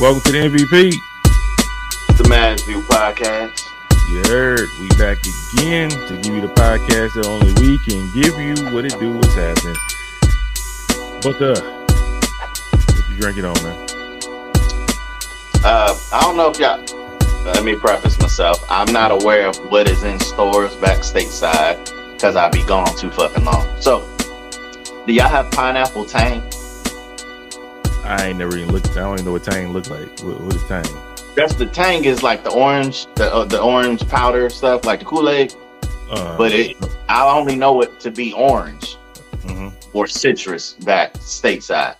Welcome to the MVP. It's the Man's View Podcast. You heard we back again to give you the podcast that only we can give you what it do, what's happening. But uh, what you drinking on, man? Uh, I don't know if y'all. Let me preface myself. I'm not aware of what is in stores back stateside because I be gone too fucking long. So, do y'all have pineapple tang? I ain't never even looked. I don't even know what Tang look like. What, what is Tang? That's the tang is like the orange, the uh, the orange powder stuff, like the Kool Aid. Uh, But it, I only know it to be orange mhm. or citrus back stateside.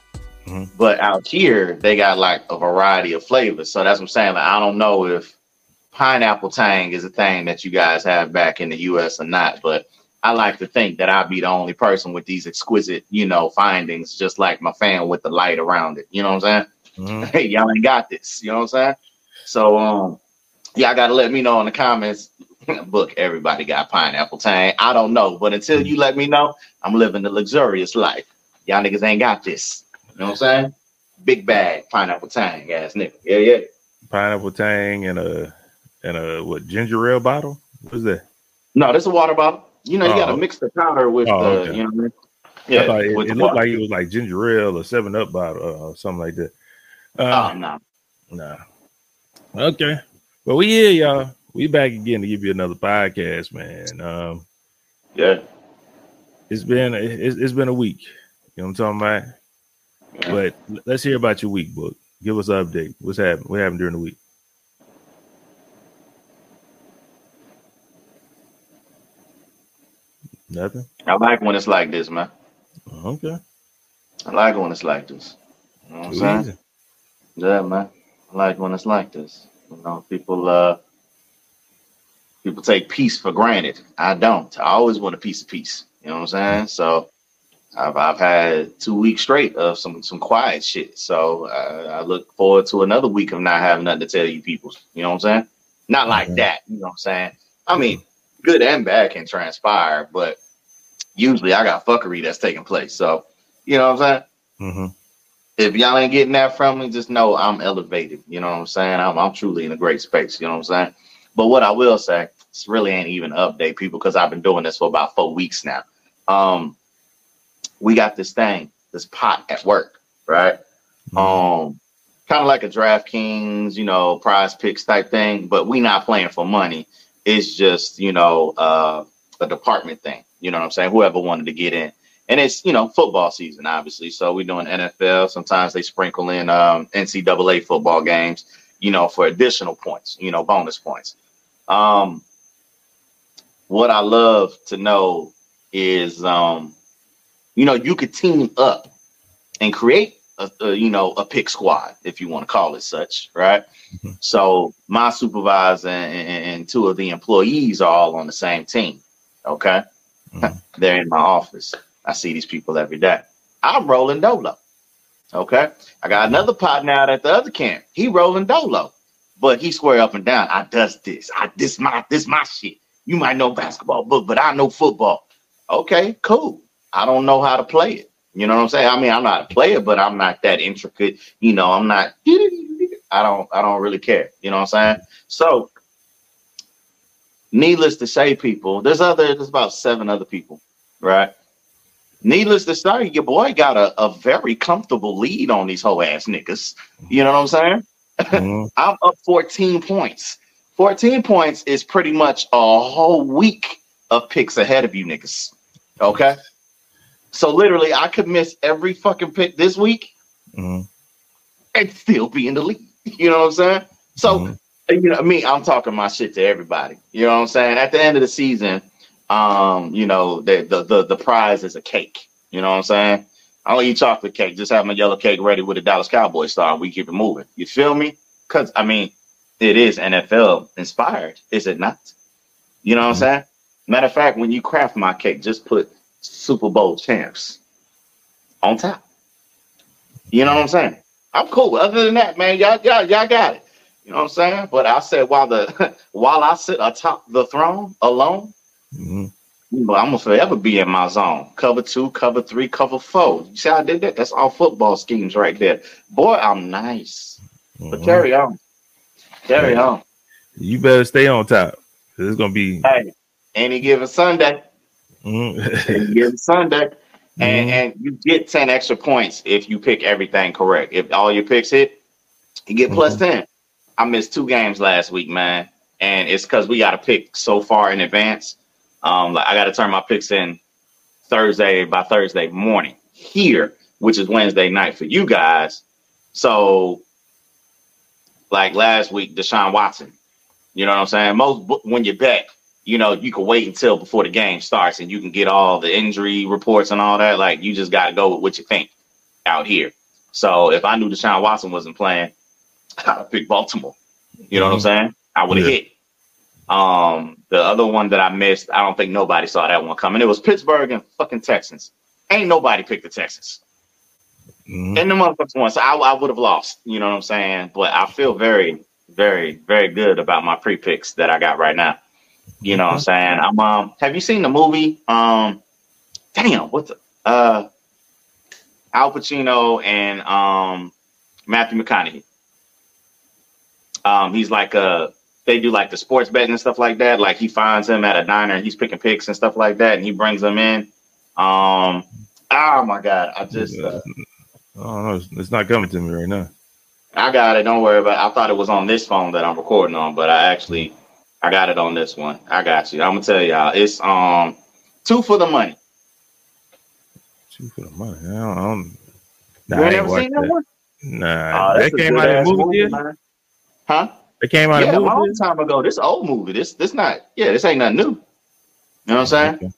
Mhm. But out here, they got like a variety of flavors. So that's what I'm saying. Like, I don't know if pineapple tang is a thing that you guys have back in the US or not. But I like to think that I'd be the only person with these exquisite, you know, findings, just like my fan with the light around it. You know what I'm saying? Mhm. Hey, y'all ain't got this. You know what I'm saying? So um y'all gotta let me know in the comments. Book everybody got pineapple tang. I don't know, but until you let me know, I'm living the luxurious life. Y'all niggas ain't got this. You know what I'm saying? Big bag, pineapple tang ass nigga. Yeah, yeah. Pineapple Tang and a and a what ginger ale bottle? What is that? No, this is a water bottle. You know, you Oh. gotta mix the powder with Oh, the, okay. you know I mean? Yeah, it, it looked water. like it was like ginger ale or Seven Up bottle uh, or something like that. Uh, Oh no. Nah. Okay. Well, we here, y'all. We back again to give you another podcast, man. Um, Yeah. it's been it's, it's been a week. You know what I'm talking about? Yeah. But let's hear about your week, book. Give us an update. What's happened? What happened during the week? Nothing. I like when it's like this, man. Okay. I like when it's like this. You know what I'm saying? easy. Yeah, man. I like when it's like this. You know, people uh people take peace for granted. I don't. I always want a piece of peace. You know what I'm saying? So I've I've had two weeks straight of some some quiet shit. So uh, I look forward to another week of not having nothing to tell you people. You know what I'm saying? Not like Mhm. that. You know what I'm saying? I mean, good and bad can transpire, but usually I got fuckery that's taking place. So you know what I'm saying? hmm if y'all ain't getting that from me, just know I'm elevated. You know what I'm saying? I'm, I'm truly in a great space. You know what I'm saying? But what I will say, this really ain't even update, people, because I've been doing this for about four weeks now. Um, we got this thing, this pot at work, right? Mm-hmm. Um, kind of like a DraftKings, you know, prize picks type thing, but we not playing for money. It's just, you know, uh, a department thing. You know what I'm saying? Whoever wanted to get in. And it's you know football season obviously. So we're doing nfl sometimes they sprinkle in um, ncaa football games you know for additional points you know bonus points. Um, what i love to know is um, you know you could team up and create a, a you know a pick squad if you want to call it such right? Mhm. so my supervisor and, and two of the employees are all on the same team okay Mhm. they're in my office I see these people every day. I'm rolling dolo. Okay. I got another pot now at the other camp. He rolling dolo. But he swear up and down. I does this. I this my this my shit. You might know basketball book, but I know football. Okay, cool. I don't know how to play it. You know what I'm saying? I mean, I'm not a player, but I'm not that intricate. You know, I'm not I don't I don't really care. You know what I'm saying? So needless to say, people, there's other there's about seven other people, right? Needless to say, your boy got a, a very comfortable lead on these whole ass niggas. You know what I'm saying? Mhm. I'm up 14 points. 14 points is pretty much a whole week of picks ahead of you niggas. Okay. So literally, I could miss every fucking pick this week Mhm. and still be in the lead. You know what I'm saying? So, Mhm. You know, me, I'm talking my shit to everybody. You know what I'm saying? At the end of the season, um, you know, the the the, the prize is a cake. You know what I'm saying? I don't eat chocolate cake. Just have my yellow cake ready with a Dallas Cowboy star, we keep it moving. You feel me? Because I mean, it is NFL inspired, is it not? You know what I'm saying? Matter of fact, when you craft my cake, just put Super Bowl champs on top. You know what I'm saying? I'm cool. Other than that, man, y'all, y'all, y'all got it. You know what I'm saying? But I said while the while I sit atop the throne alone, Mhm. But I'm gonna forever be in my zone. Cover two, cover three, cover four. You see how I did that? That's all football schemes right there. Boy, I'm nice. But mm-hmm. carry on. Carry on. You better stay on top. It's gonna be hey, any given Sunday. Mm-hmm. any given Sunday. And, mm-hmm. and you get 10 extra points if you pick everything correct. If all your picks hit, you get plus mm-hmm. 10. I missed two games last week, man. And it's because we got to pick so far in advance. Um, like I got to turn my picks in Thursday by Thursday morning here, which is Wednesday night for you guys. So, like last week, Deshaun Watson. You know what I'm saying? Most when you bet, you know, you can wait until before the game starts and you can get all the injury reports and all that. Like you just got to go with what you think out here. So if I knew Deshaun Watson wasn't playing, I'd pick Baltimore. You know mm-hmm. what I'm mm-hmm. saying? I would have yeah. hit. Um, the other one that I missed, I don't think nobody saw that one coming. It was Pittsburgh and fucking Texans. Ain't nobody picked the Texans. Mm-hmm. And the motherfuckers won. So I, I would have lost. You know what I'm saying? But I feel very, very, very good about my pre picks that I got right now. You know what I'm saying? I'm um have you seen the movie? Um damn, what's the uh Al Pacino and um Matthew McConaughey. Um he's like a they do like the sports betting and stuff like that. Like he finds him at a diner and he's picking picks and stuff like that, and he brings them in. Um oh my god, I just uh, oh no, it's not coming to me right now. I got it, don't worry about it. I thought it was on this phone that I'm recording on, but I actually I got it on this one. I got you. I'm gonna tell y'all. It's um two for the money. Two for the money. I don't. I don't nah, you never seen that, that, one? Nah, oh, that came out of the movie, movie Huh? It came out yeah, a long time ago. This old movie. This this not. Yeah, this ain't nothing new. You know what I'm saying? Okay.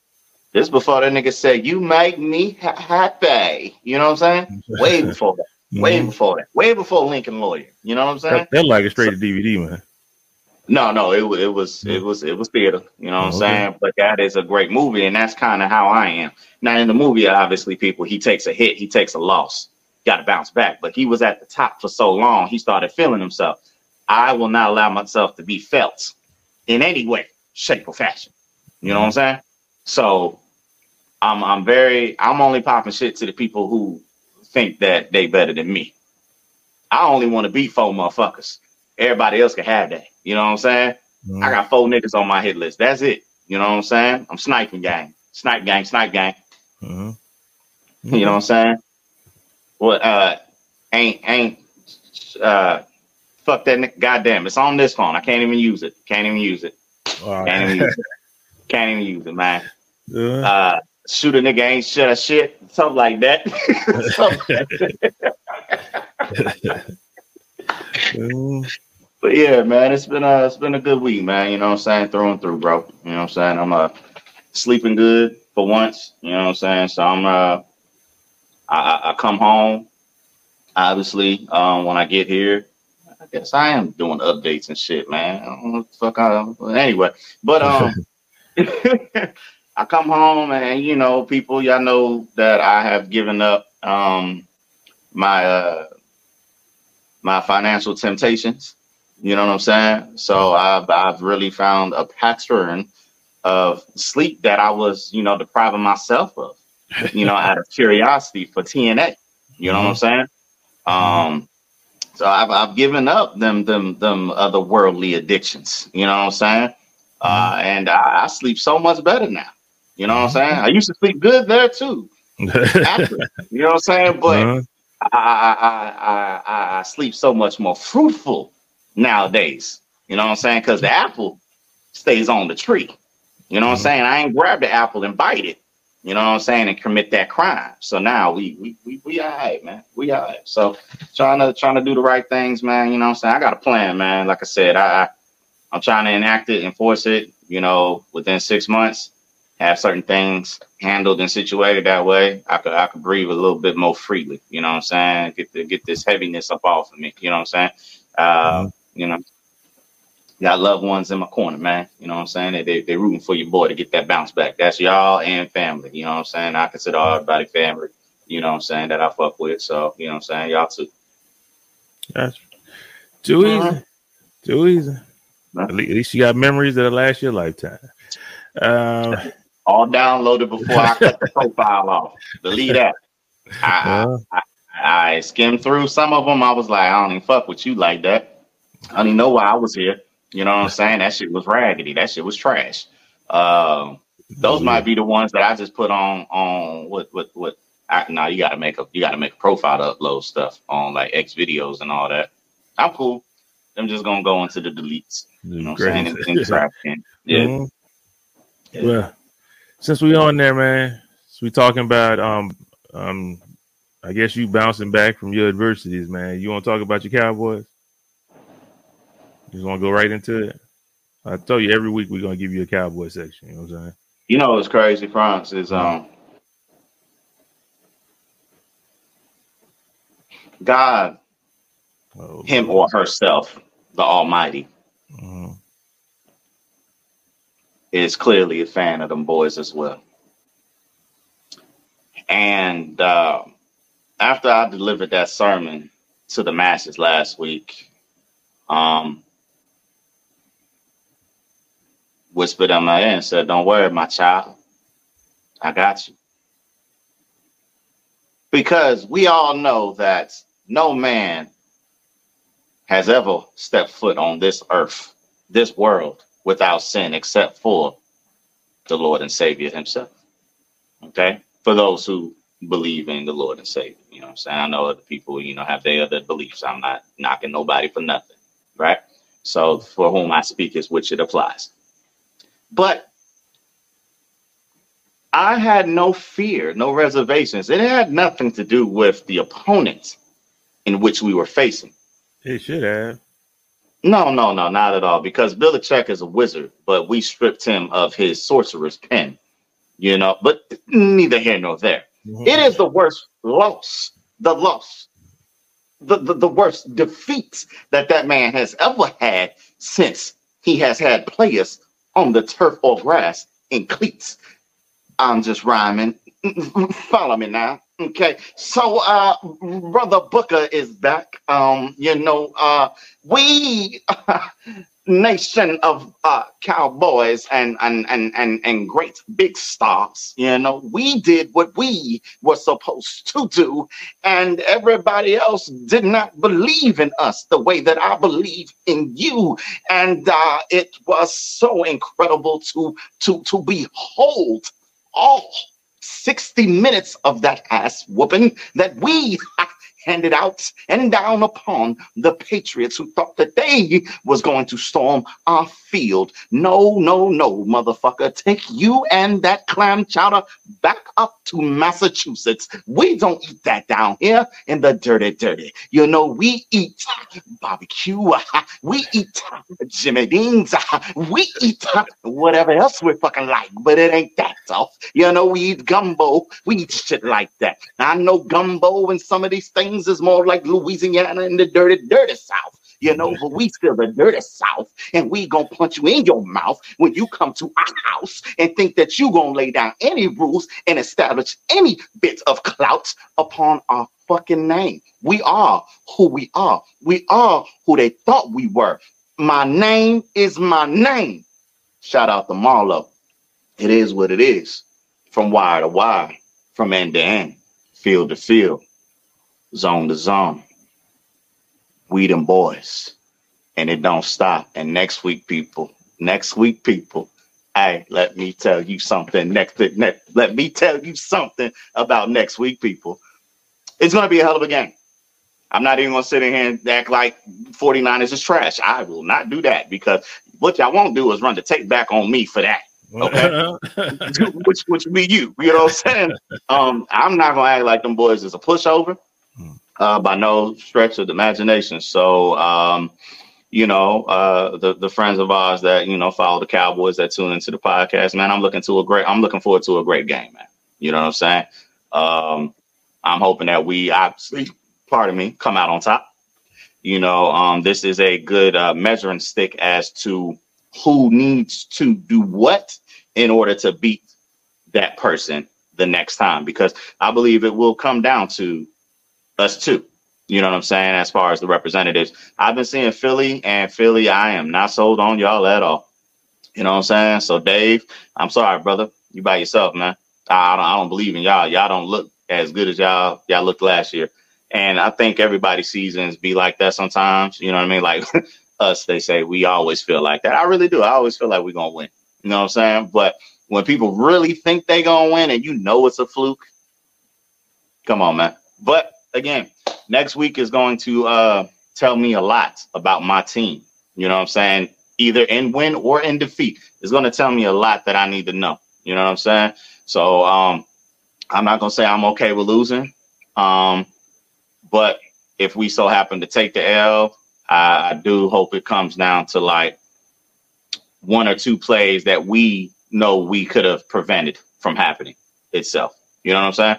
This before that nigga said, "You make me ha- happy." You know what I'm saying? Way before that. Way mm-hmm. before that. Way before Lincoln Lawyer. You know what I'm saying? They're like a straight to DVD, man. No, no, it, it was it was it was theater. You know what I'm saying? But that is a great movie, and that's kind of how I am. Now in the movie, obviously, people he takes a hit, he takes a loss, got to bounce back. But he was at the top for so long, he started feeling himself. I will not allow myself to be felt in any way, shape, or fashion. You know what I'm saying? So I'm I'm very I'm only popping shit to the people who think that they better than me. I only want to be four motherfuckers. Everybody else can have that. You know what I'm saying? Mm-hmm. I got four niggas on my hit list. That's it. You know what I'm saying? I'm sniping gang, snipe gang, snipe gang. Mm-hmm. You know what I'm saying? Well, uh, ain't ain't uh, fuck that. Nigga, goddamn, it's on this phone. I can't even use it. Can't even use it. Can't even use it. Can't even use it, man. Uh, uh shoot a nigga ain't shit a shit, something like that. something. But yeah, man, it's been a it's been a good week, man. You know what I'm saying? Through and through, bro. You know what I'm saying? I'm uh sleeping good for once. You know what I'm saying? So I'm uh I, I come home, obviously, um, when I get here. I guess I am doing updates and shit, man. I don't know what the fuck I anyway. But um I come home and you know, people, y'all know that I have given up um my uh my financial temptations. You know what I'm saying? So I've I've really found a pattern of sleep that I was, you know, depriving myself of, you know, out of curiosity for TNA. You know mm-hmm. what I'm mm-hmm. saying? Um, so I've I've given up them them them other worldly addictions. You know what I'm saying? Uh, mm-hmm. and I, I, sleep so much better now. You know what I'm saying? I used to sleep good there too. After, you know what I'm saying? But uh-huh. I, I, I, I sleep so much more fruitful nowadays. You know what I'm saying? Because the apple stays on the tree. You know what I'm mm-hmm. saying? I ain't grab the apple and bite it. You know what I'm saying? And commit that crime. So now we we we, we all right, man. We all right. So trying to trying to do the right things, man. You know what I'm saying? I got a plan, man. Like I said, I, I I'm trying to enact it, enforce it, you know, within six months have certain things handled and situated that way, I could I could breathe a little bit more freely. You know what I'm saying? Get the, get this heaviness up off of me. You know what I'm saying? Uh, mm-hmm. You know, got loved ones in my corner, man. You know what I'm saying? They, they they rooting for your boy to get that bounce back. That's y'all and family. You know what I'm saying? I consider everybody family. You know what I'm saying? That I fuck with. So you know what I'm saying? Y'all too. That's too easy. Too easy. At least you got memories that'll last your lifetime. Um, all downloaded before I cut the profile off. Delete that. I, uh, I, I skimmed through some of them. I was like, I don't even fuck with you like that. I don't even know why I was here. You know what I'm saying? That shit was raggedy. That shit was trash. Uh, those might be the ones that I just put on on what what what. I, now you gotta make a you gotta make a profile to upload stuff on like X videos and all that. I'm cool. I'm just gonna go into the deletes. You know what I'm saying? In, in yeah. Mm-hmm. yeah. Well, since we on there, man, so we talking about um um I guess you bouncing back from your adversities, man. You want to talk about your Cowboys? You just want to go right into it. I tell you every week we're gonna give you a Cowboy section. You know what I'm saying? You know what's crazy, France, is um God, oh, him or herself, the Almighty, uh-huh. is clearly a fan of them boys as well. And uh, after I delivered that sermon to the masses last week, um, whispered in my ear and said, Don't worry, my child. I got you. Because we all know that no man has ever stepped foot on this earth, this world, without sin, except for the Lord and Savior Himself. Okay? For those who believe in the Lord and Savior. You know I'm saying? I know other people, you know, have their other beliefs. I'm not knocking nobody for nothing. Right? So for whom I speak is which it applies. But I had no fear, no reservations. It had nothing to do with the opponent in which we were facing. It should have. No, no, no, not at all. Because Belichick is a wizard, but we stripped him of his sorcerer's pen. You know, but neither here nor there. Mm-hmm. It is the worst loss, the loss, the, the, the worst defeat that that man has ever had since he has had players on the turf or grass in cleats. I'm just rhyming. Follow me now. Okay, so uh, brother Booker is back. Um, you know, uh, we nation of uh, cowboys and, and and and and great big stars. You know, we did what we were supposed to do, and everybody else did not believe in us the way that I believe in you. And uh, it was so incredible to to to behold all 60 minutes of that ass whooping that we handed out and down upon the patriots who thought that they was going to storm our field. No, no, no, motherfucker. Take you and that clam chowder back up to Massachusetts. We don't eat that down here in the dirty, dirty. You know, we eat barbecue. We eat Jimmy Dean's. We eat whatever else we fucking like, but it ain't that tough. You know, we eat gumbo. We eat shit like that. I know gumbo and some of these things is more like Louisiana in the dirty, dirty South you know, but we still the dirty South, and we gonna punch you in your mouth when you come to our house and think that you gonna lay down any rules and establish any bit of clout upon our fucking name. We are who we are. We are who they thought we were. My name is my name. Shout out to Marlo. It is what it is. From wire to wire, from end to end, field to field, zone to zone we them boys. And it don't stop. And next week, people, next week, people, hey, let me tell you something. Next, next let me tell you something about next week, people. It's gonna be a hell of a game. I'm not even gonna sit in here and act like 49ers is trash. I will not do that because what y'all won't do is run the tape back on me for that. Okay. which which be you. You know what I'm saying? Um, I'm not gonna act like them boys is a pushover uh, by no stretch of the imagination. So, um, you know, uh, the the friends of ours that you know follow the Cowboys that tune into the podcast, man, I'm looking to a great. I'm looking forward to a great game, man. You know what I'm saying? Um, I'm hoping that we obviously, pardon me, come out on top. You know, um, this is a good uh, measuring stick as to who needs to do what in order to beat that person the next time, because I believe it will come down to us too. You know what I'm saying? As far as the representatives, I've been seeing Philly and Philly. I am not sold on y'all at all. You know what I'm saying? So Dave, I'm sorry, brother. You by yourself, man. I don't, I don't believe in y'all. Y'all don't look as good as y'all y'all looked last year. And I think everybody's seasons be like that sometimes. You know what I mean? Like us, they say we always feel like that. I really do. I always feel like we're gonna win. You know what I'm saying? But when people really think they gonna win and you know it's a fluke, come on, man. But again, next week is going to uh, tell me a lot about my team. You know what I'm saying? Either in win or in defeat. It's going to tell me a lot that I need to know. You know what I'm saying? So um, I'm not going to say I'm okay with losing. Um, but if we so happen to take the L, I, I do hope it comes down to like one or two plays that we know we could have prevented from happening itself. You know what I'm saying?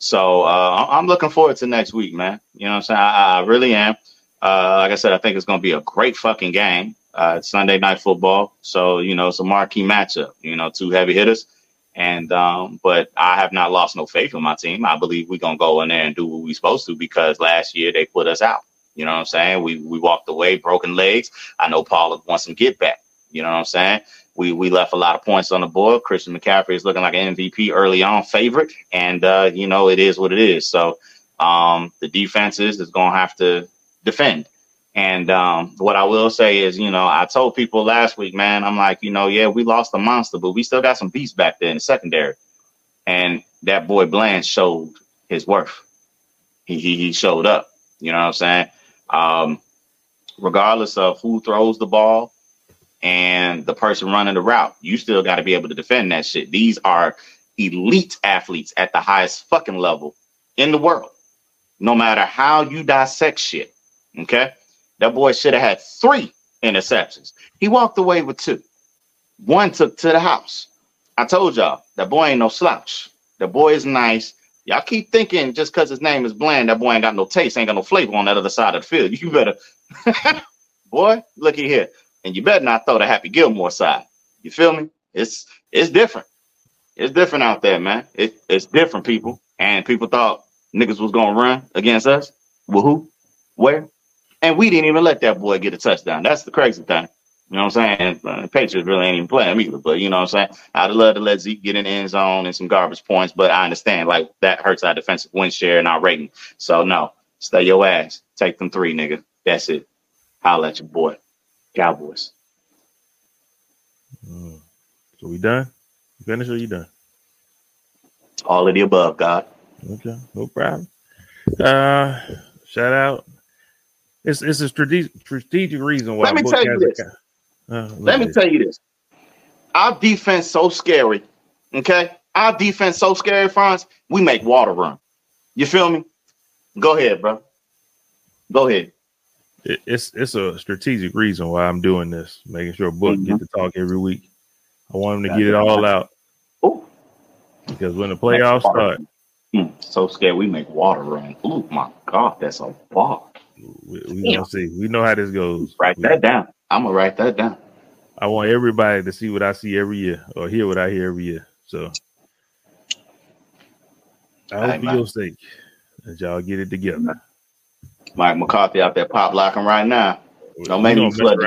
So uh, I'm looking forward to next week, man. You know what I'm saying? I, I really am. Uh, like I said, I think it's going to be a great fucking game. Uh, it's Sunday night football, so you know it's a marquee matchup. You know, two heavy hitters, and um, but I have not lost no faith in my team. I believe we're gonna go in there and do what we're supposed to because last year they put us out. You know what I'm saying? We we walked away, broken legs. I know Paula wants some get back. You know what I'm saying? We we left a lot of points on the board. Christian McCaffrey is looking like an MVP early on favorite, and uh, you know it is what it is. So um, the defenses is gonna have to defend. And um, what I will say is, you know, I told people last week, man, I'm like, you know, yeah, we lost a monster, but we still got some beasts back there in the secondary. And that boy Bland showed his worth. He he, he showed up. You know what I'm saying? Um, regardless of who throws the ball, and the person running the route. You still got to be able to defend that shit. These are elite athletes at the highest fucking level in the world. No matter how you dissect shit. Okay. That boy should have had three interceptions. He walked away with two. One took to the house. I told y'all that boy ain't no slouch. The boy is nice. Y'all keep thinking just because his name is Bland, that boy ain't got no taste, ain't got no flavor on that other side of the field. You better, boy, looky here and you better not throw the Happy Gilmore side. You feel me? It's it's different. It's different out there, man. It, it's different, people. And people thought niggas was gonna run against us. Well, who? Where? And we didn't even let that boy get a touchdown. That's the crazy thing. You know what I'm saying? Uh, Patriots really ain't even playing either. But you know what I'm saying? I'd love to let Zeke get the end zone and some garbage points, but I understand like that hurts our defensive win share and our rating. So no, stay your ass. Take them three, nigga. That's it. Holla at your boy. Cowboys. Mm. So we done? You finished or you done? All of the above, God. Okay, no problem. Uh, shout out. It's it's a strategic strategic reason why. Let me tell you this. Uh, Let me this. tell you this. Our defense so scary. Okay, our defense so scary, Franz. We make water run. You feel me? Go ahead, bro. Go ahead it's it's a strategic reason why I'm doing this, making sure Book mm-hmm. get to talk every week. I want him to get it all out. Ooh. Because when the playoffs start, mm, so scared we make water run. Oh my god, that's a bar. We, we gonna see. We know how this goes. Write we, that down. I'm gonna write that down. I want everybody to see what I see every year or hear what I hear every year. So I hope for your sake that y'all get it together. Mike McCarthy out there pop locking right now. Don't make me flood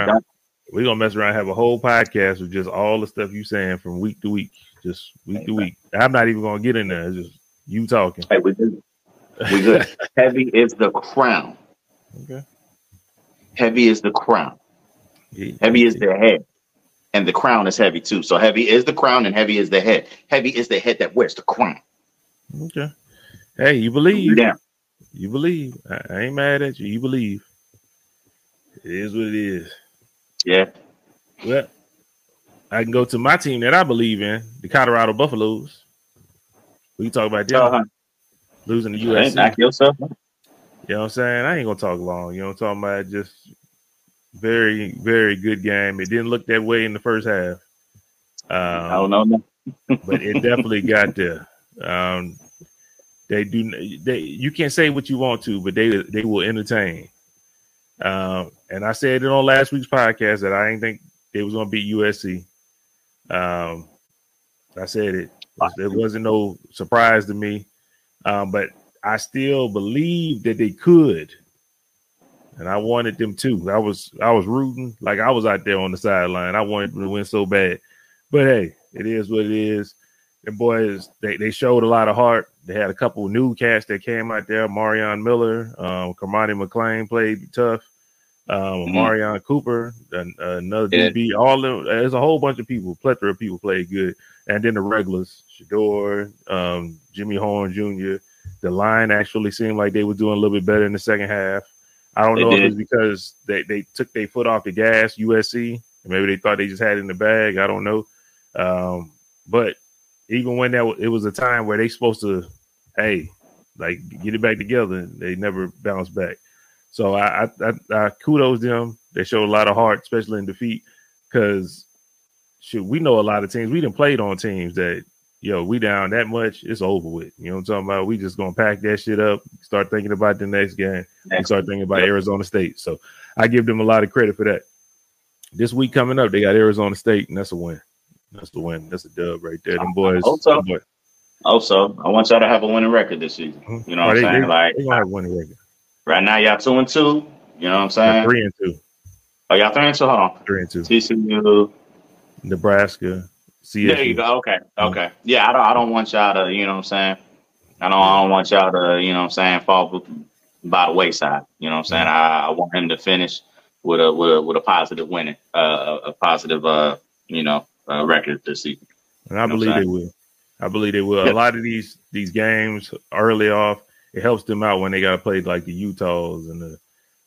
We're gonna mess around, have a whole podcast with just all the stuff you saying from week to week, just week to week. I'm not even gonna get in there. It's just you talking. Hey, we good. We good. heavy is the crown. Okay. Heavy is the crown. Yeah, heavy is the head. And the crown is heavy too. So heavy is the crown and heavy is the head. Heavy is the head that wears the crown. Okay. Hey, you believe. You you believe. I, ain't mad at you. You believe. It is what it is. Yeah. Well, I can go to my team that I believe in, the Colorado Buffaloes. We can talk about them uh-huh. losing the USC. Back yourself. You know what I'm saying? I ain't gonna talk long. You know what I'm talking about? Just very, very good game. It didn't look that way in the first half. Um, I don't know. but it definitely got there. Um, they do. They you can't say what you want to, but they they will entertain. Um, and I said it on last week's podcast that I didn't think they was going to beat USC. Um, I said it. It wasn't no surprise to me, um, but I still believe that they could, and I wanted them to. I was I was rooting like I was out there on the sideline. I wanted them to win so bad, but hey, it is what it is. The boys they, they showed a lot of heart. They had a couple new cats that came out there. Marion Miller, um, Cormani McClain played tough. Um, mm-hmm. Marion Cooper, another yeah. DB. All them, there's a whole bunch of people, plethora of people played good, and then the regulars, Shedeur, um, Jimmy Horn Jr. The line actually seemed like they were doing a little bit better in the second half. I don't they know did. if it's because they, they took their foot off the gas, USC. Maybe they thought they just had it in the bag. I don't know. Um, but even when that it was a time where they supposed to, hey, like get it back together, they never bounced back. So I, I, I, I kudos them. They showed a lot of heart, especially in defeat, because shoot, we know a lot of teams. We didn't played on teams that yo, we down that much, it's over with. You know what I'm talking about? We just gonna pack that shit up, start thinking about the next game, and start thinking about Arizona State. So I give them a lot of credit for that. This week coming up, they got Arizona State, and that's a win. That's the win. That's a dub right there. Them boys. Also, boy. also, I want y'all to have a winning record this season. Mm-hmm. You know what I'm saying? They, like, they have a winning record. Right now, y'all two and two. You know what I'm saying? They're three and two. Oh, y'all three and two. Hold on. Three and two. TCU, Nebraska, CSU. There you go. Okay. Okay. Yeah, I don't. I don't want y'all to. You know what I'm saying? I don't. I don't want y'all to. You know what I'm saying? Fall by the wayside. You know what I'm saying? Mm-hmm. I, I want him to finish with a with a with a positive winning, uh, a positive, uh, you know, uh, record this season. And I believe they will. I believe they will. A lot of these these games early off, it helps them out when they got to play like the Utahs and the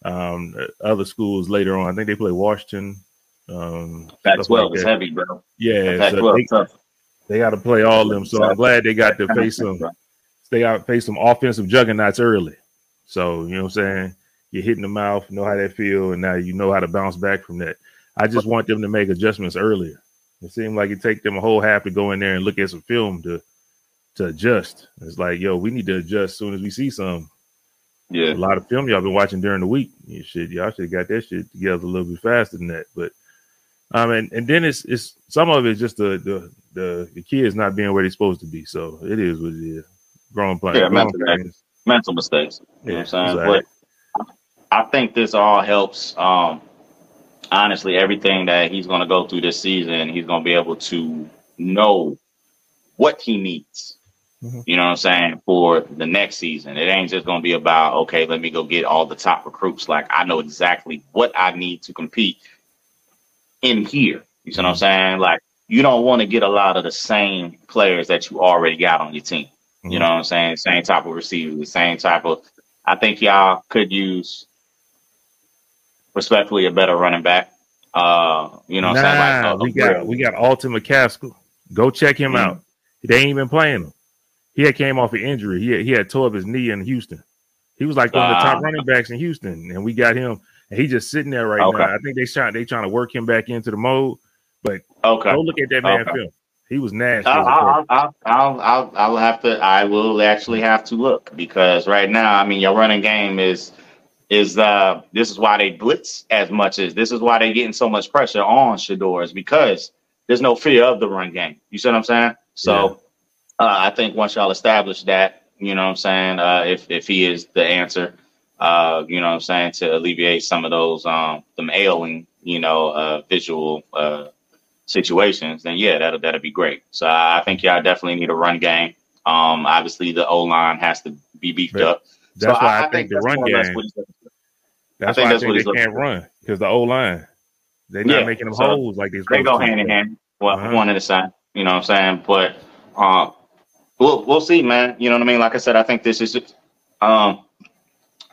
um, other schools later on. I think they play Washington. Um, Pac-12 like is heavy, bro. Yeah, so they, they got to play all of them. So I'm glad they got to face some. They got to face some offensive juggernauts early. So you know what I'm saying. You're hitting the mouth, know how they feel, and now you know how to bounce back from that. I just want them to make adjustments earlier. It seemed like it take them a whole half to go in there and look at some film to to adjust. It's like, yo, we need to adjust as soon as we see some. Yeah, a lot of film y'all been watching during the week. You should y'all should have got that shit together a little bit faster than that. But um, and, and then it's it's some of it's just the the the, the kids not being where they're supposed to be. So it is what it is. Growing players. Yeah, mental, mental mistakes. You yeah, know what I'm saying? But I think this all helps um honestly, everything that he's going to go through this season, he's going to be able to know what he needs. Mm-hmm. You know what I'm saying? For the next season, it ain't just going to be about, okay, let me go get all the top recruits. Like, I know exactly what I need to compete in here. You see what I'm mm-hmm. saying? Like, you don't want to get a lot of the same players that you already got on your team. Mm-hmm. You know what I'm saying? Same type of receivers, the same type of. I think y'all could use respectfully a better running back. Uh, you know, nah, like, uh, we got we got Alton McCaskill. Go check him mm-hmm. out. They ain't even playing him. He had came off an injury. He had, he had tore up his knee in Houston. He was like one of the top uh, running backs in Houston, and we got him. And he's just sitting there right okay. now. I think they trying they trying to work him back into the mode. But okay, go look at that man okay. film. He was nasty. I'll, I'll, I'll, I'll have to. I will actually have to look because right now, I mean, your running game is is uh this is why they blitz as much as this is why they're getting so much pressure on Shedeur is because there's no fear of the run game. You see what I'm saying? So yeah. uh, I think once y'all establish that, you know what I'm saying, uh, if if he is the answer, uh, you know what I'm saying, to alleviate some of those um them ailing, you know, uh visual uh situations, then yeah, that'll that'll be great. So I think y'all definitely need a run game. Um obviously the O line has to be beefed up. That's so why I, I think, think the run game. That's I why I think they can't run because the O line, they're not yeah, making them so holes like they're They go hand in hand, well, uh-huh. one at a time. You know what I'm saying? But uh, we'll we'll see, man. You know what I mean? Like I said, I think this is just um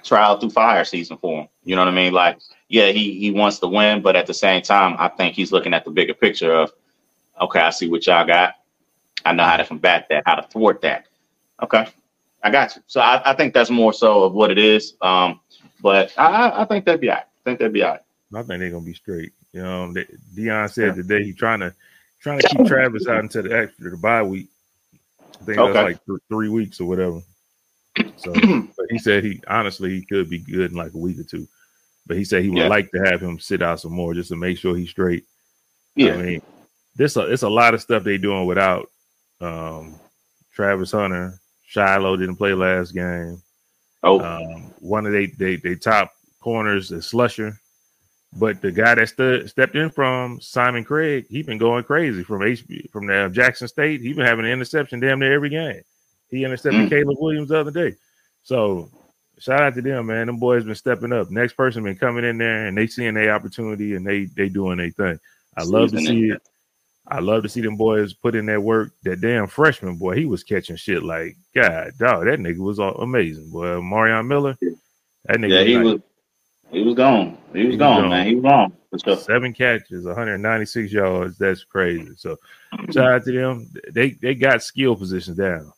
trial through fire season for him. You know what I mean? Like, yeah, he he wants to win, but at the same time, I think he's looking at the bigger picture of, okay, I see what y'all got. I know how to combat that, how to thwart that. Okay, I got you. So I, I think that's more so of what it is. Um, but I, I think that'd be all right. I think that'd be all right. I think they're gonna be straight. You know, Deion said yeah. today he's trying to trying to keep Travis out until the after the bye week. I think okay. that's like th- three weeks or whatever. So, but he said he honestly he could be good in like a week or two. But he said he would yeah. like to have him sit out some more just to make sure he's straight. Yeah, I mean, this it's a lot of stuff they doing without um, Travis Hunter, Shilo didn't play last game. Oh, um, one of they, they they top corners is Slusher. But the guy that stood stepped in from Simon Craig, he been going crazy from HB from the Jackson State. He been having an interception damn near every game. He intercepted mm. Caleb Williams the other day. So shout out to them, man. Them boys been stepping up. Next person been coming in there and they seeing their opportunity and they they doing their thing. I love to see it. I love to see them boys put in their work. That damn freshman boy, he was catching shit like God, dog. That nigga was amazing, boy. Marion Miller, that nigga. Yeah, he was. He was gone. He was, he gone, gone, man. He was gone. Sure. Seven catches, 196 yards. That's crazy. So, shout out to them. They they got skill positions down.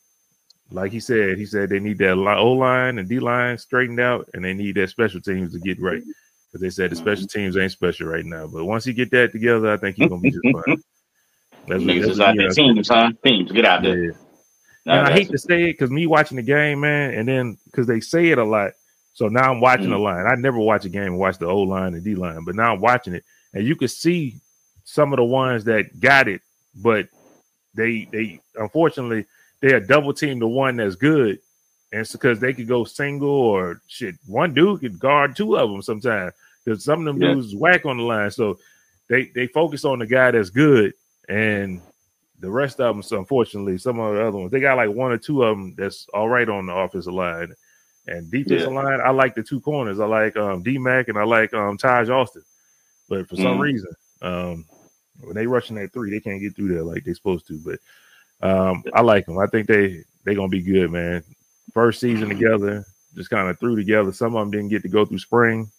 Like he said, he said they need that O line and D line straightened out, and they need that special teams to get right. Because they said the mm-hmm. special teams ain't special right now. But once he get that together, I think he's gonna be just fine. That's, that's, out there. Teams, huh? Teams, get out there. Yeah. and I hate to say it because me watching the game, man, and then because they say it a lot. So now I'm watching mm. the line. I never watch a game and watch the O line and D line, but now I'm watching it, and you can see some of the ones that got it, but they they unfortunately they are double team the one that's good, and it's because they could go single or shit. One dude could guard two of them sometimes because some of them yeah. dudes whack on the line. So they they focus on the guy that's good and the rest of them, so unfortunately, some of the other ones, they got like one or two of them that's all right on the offensive line. And defensive yeah. line, I like the two corners. I like um, D Mac and I like um, Taj Austin. But for some mm. reason, um, when they rushing that three, they can't get through there like they're supposed to. But um, I like them. I think they they gonna be good, man. First season together, just kind of threw together. Some of them didn't get to go through spring,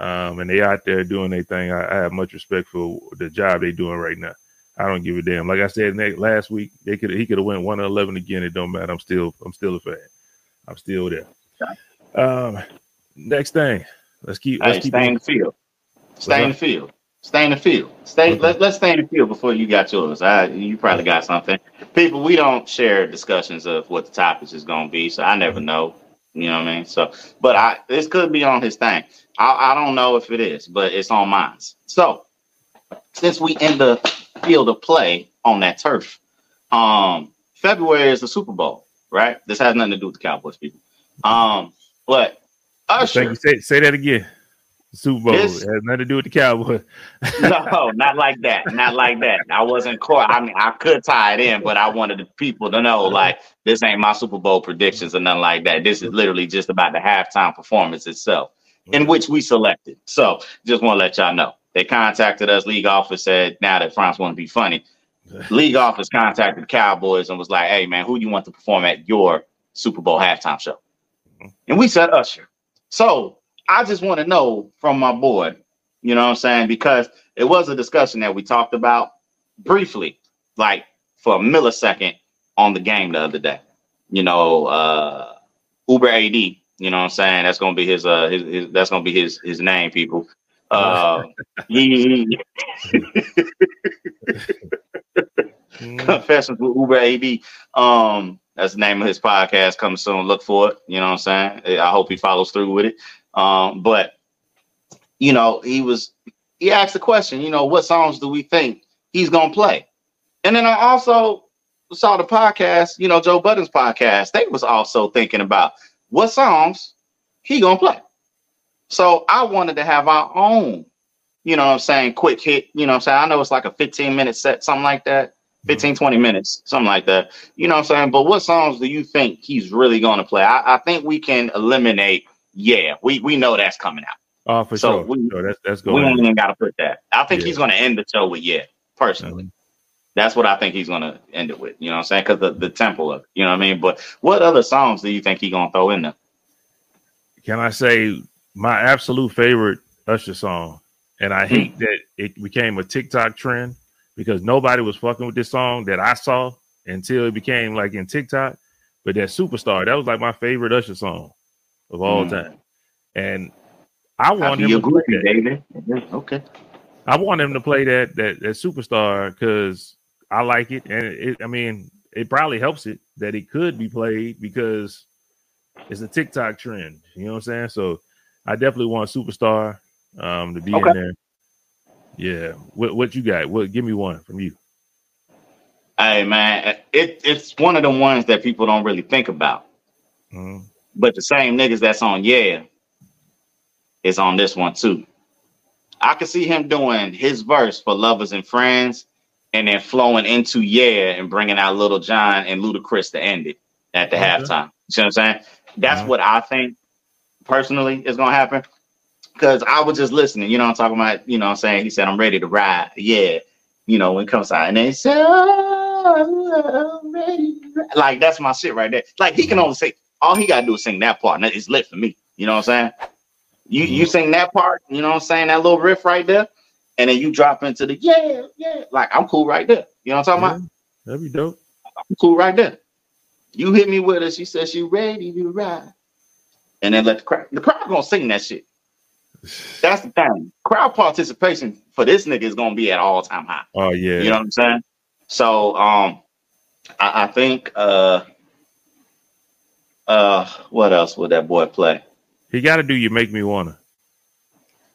um, and they out there doing their thing. I, I have much respect for the job they're doing right now. I don't give a damn. Like I said last week, they could he could have went one eleven again. It don't matter. I'm still I'm still a fan. I'm still there. Um, next thing, let's keep let's hey, keep stay in the field. Stay in the field. Stay in the field. Stay. Okay. Let, let's stay in the field before you got yours. I, you probably got something. People, we don't share discussions of what the topics is going to be, so I never know. You know what I mean? So, but I this could be on his thing. I, I don't know if it is, but it's on mine. So, since we in the field of play on that turf. Um, February is the Super Bowl, right? This has nothing to do with the Cowboys, people. Um, but Usher, say, say that again. Super Bowl this, has nothing to do with the Cowboys. no, not like that. Not like that. I wasn't caught. I mean, I could tie it in, but I wanted the people to know, like, this ain't my Super Bowl predictions or nothing like that. This is literally just about the halftime performance itself, in which we selected. So, just want to let y'all know. They contacted us. League office said, now that France want to be funny, league office contacted the Cowboys and was like, hey, man, who do you want to perform at your Super Bowl halftime show? Mm-hmm. And we said Usher. So I just want to know from my board, you know what I'm saying? Because it was a discussion that we talked about briefly, like for a millisecond on the game the other day. You know, uh Uber AD, you know what I'm saying? That's gonna be his uh his, his that's gonna be his his name, people. Uh, yeah. Confessions with Uber AD. Um, that's the name of his podcast coming soon. Look for it. You know what I'm saying? I hope he follows through with it. Um, but you know, he was he asked the question, you know, what songs do we think he's gonna play? And then I also saw the podcast, you know, Joe Budden's podcast. They was also thinking about what songs he gonna play. So I wanted to have our own, you know what I'm saying, quick hit. You know what I'm saying? I know it's like a 15 minute set, something like that. Mm-hmm. 15, 20 minutes, something like that. You know what I'm saying? But what songs do you think he's really going to play? I, I, think we can eliminate, yeah, we, we know that's coming out. Oh, for so sure. We, sure. That's, that's going we don't even got to put that. I think yeah. he's going to end the show with yeah, personally. Mm-hmm. That's what I think he's going to end it with. You know what I'm saying? Because the, the temple of it, you know what I mean? But what other songs do you think he's going to throw in there? Can I say my absolute favorite Usher song, and I hate that it became a TikTok trend because nobody was fucking with this song that I saw until it became like in TikTok. But that superstar, that was like my favorite Usher song of all mm. time, and I want him to play that. David. Okay, I want him to play that that that superstar because I like it, and it, I mean, it probably helps it that it could be played because it's a TikTok trend. You know what I'm saying? So I definitely want superstar um, to be okay. in there. Yeah. What what you got? What give me one from you? Hey man, it it's one of the ones that people don't really think about. Mm-hmm. But the same niggas that's on yeah is on this one too. I could see him doing his verse for lovers and friends, and then flowing into yeah and bringing out Lil Jon and Ludacris to end it at the okay. halftime. You know what I'm saying? That's uh-huh. what I think personally is gonna happen. Because I was just listening, you know, I'm talking about, you know, I'm saying he said I'm ready to ride. Yeah, you know, when it comes out and they say, oh, ready. Like that's my shit right there. Like he can only say all he gotta do is sing that part, and it's lit for me. You know what I'm saying? You you mm-hmm. sing that part, you know what I'm saying? That little riff right there, and then you drop into the yeah, yeah. Like I'm cool right there. You know what I'm talking yeah, about? That'd be dope. I'm cool right there. You hit me with her. She said she ready to ride. And then let the crowd the crowd gonna sing that shit. That's the thing. Crowd participation for this nigga is gonna be at all time high. Oh yeah. You know what I'm saying? So um I, I think uh uh what else would that boy play? He gotta do you make me wanna.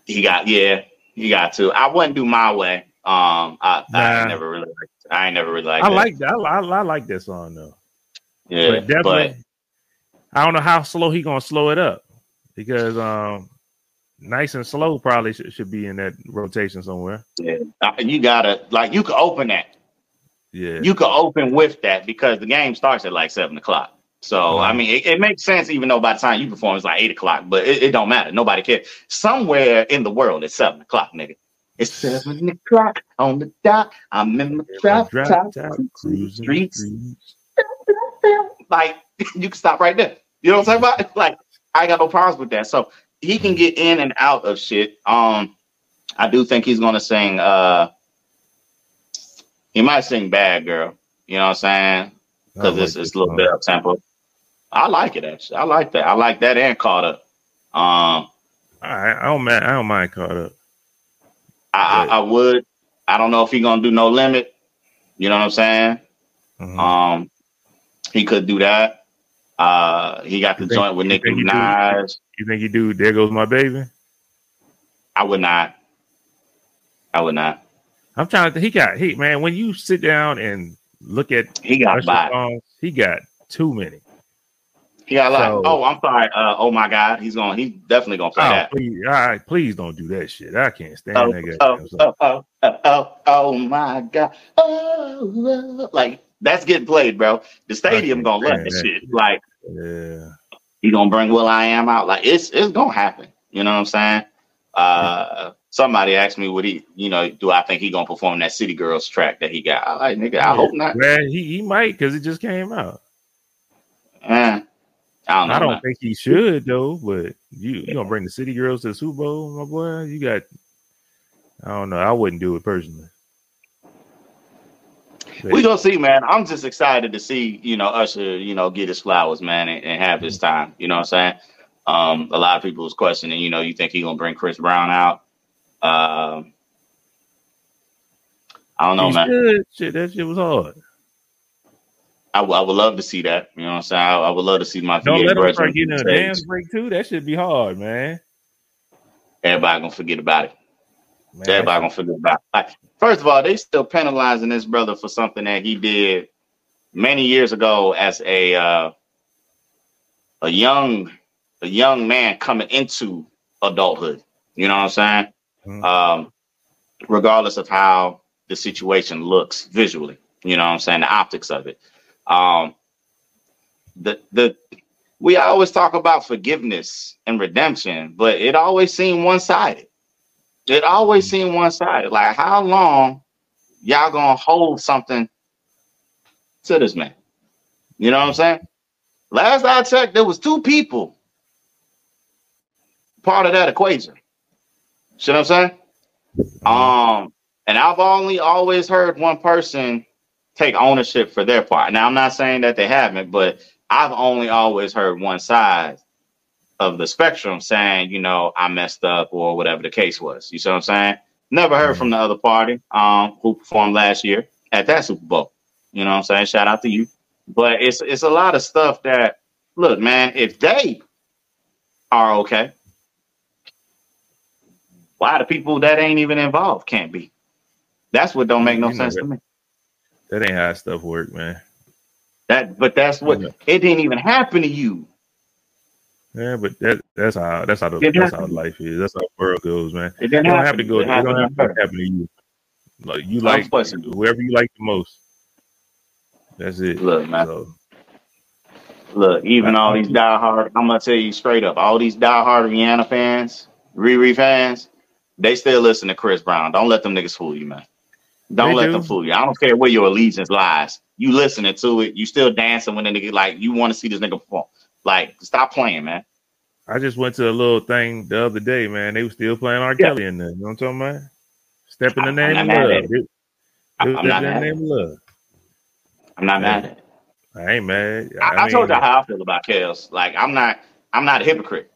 He got yeah, he got to. I wouldn't do my way. Um I, nah. I never really liked, I ain't never really liked I that. like that. I, I, I like that song though. Yeah, but definitely. But, I don't know how slow he gonna slow it up because um, nice and slow probably should, should be in that rotation somewhere. Yeah, you gotta like you could open that. Yeah, you could open with that because the game starts at like seven o'clock. So I mean, it, it, makes sense even though by the time you perform it's like eight o'clock, but it, it don't matter. Nobody cares. Somewhere in the world it's seven o'clock, nigga. It's seven o'clock on the dot. I'm in my trap top, cruising streets. streets. like you can stop right there. You know what I'm talking about? Like I got no problems with that. So he can get in and out of shit. Um, I do think he's gonna sing. Uh, he might sing "Bad Girl." You know what I'm saying? Because like it's, it's a little bit up tempo. I like it actually. I like that. I like that and caught up. Um, I, I don't mind. I don't mind caught up. I, I, I, would. I don't know if he gonna do no limit. You know what I'm saying? Mm-hmm. Um, he could do that. Uh, he got the think, joint with Nicki Minaj. You think he do? There goes my baby. I would not. I would not. I'm trying to. He got he man. When you sit down and look at he got songs, he got too many. He got a lot. So, oh, I'm sorry. Uh, oh my God, he's going. He's definitely going to play oh, that. Please, all right, please don't do that shit. I can't stand oh, that guy. Oh, oh, oh, oh, oh, oh my God. Oh, oh, like that's getting played, bro. The stadium gonna love that shit. Like, yeah, he gonna bring will.i.am out. Like, it's it's gonna happen. You know what I'm saying? Uh, somebody asked me, would he, you know, do I think he gonna perform that City Girls track that he got? I like, nigga, I hope not. Man, he, he might because it just came out. Eh, I don't know. I don't think he should though, but you you gonna bring the City Girls to the Super Bowl, my boy? You got. I don't know. I wouldn't do it personally. We gonna see, man. I'm just excited to see, you know, Usher, you know, get his flowers, man, and, and have his time. You know what I'm saying? Um, a lot of people was questioning, you know, you think he gonna bring Chris Brown out? Um, I don't know, he man. Should. Shit, that shit was hard. I, w- I would love to see that. You know what I'm saying? I, I would love to see my. Don't let him start getting a dance break too. That should be hard, man. Everybody gonna forget about it. Man, Everybody gonna forget about. Like, First of all, they still penalizing this brother for something that he did many years ago as a uh, a young a young man coming into adulthood. You know what I'm saying? Mm-hmm. Um, regardless of how the situation looks visually, you know what I'm saying, the optics of it. Um, the the we always talk about forgiveness and redemption, but it always seemed one sided. It always seemed one sided. Like, how long y'all gonna hold something to this man? You know what I'm saying? Last I checked, there was two people part of that equation. See what I'm saying? Mm-hmm. Um, and I've only always heard one person take ownership for their part. Now I'm not saying that they haven't, but I've only always heard one side of the spectrum saying, you know, I messed up or whatever the case was. You see what I'm saying? Never heard from the other party um, who performed last year at that Super Bowl. You know what I'm saying? Shout out to you. But it's it's a lot of stuff that look, man, if they are okay, why the people that ain't even involved can't be? That's what don't make no sense to me. That ain't how stuff work, man. That but that's what it didn't even happen to you. Yeah, but that that's how that's how the, that's how life is. That's how the world goes, man. It You don't happen. have to go. It It don't have to happen to you. Like you like whoever you like the most. That's it. Look, man. So Look, even all these diehard, I'm gonna tell you straight up, all these diehard Rihanna fans, Riri fans, they still listen to Chris Brown. Don't let them niggas fool you, man. Don't They let do. them fool you. I don't care where your allegiance lies. You listening to it, you still dancing when the nigga like you want to see this nigga perform. Like, stop playing, man. I just went to a little thing the other day, man. They were still playing R. Yeah. Kelly in there. You know what I'm talking about? Step in the name I'm of love. it. It, I- I'm not mad. name of love. I'm not Yeah. mad. I ain't mad. I, I, told mean, y'all how I feel about Kels. Like, I'm not, I'm not a hypocrite.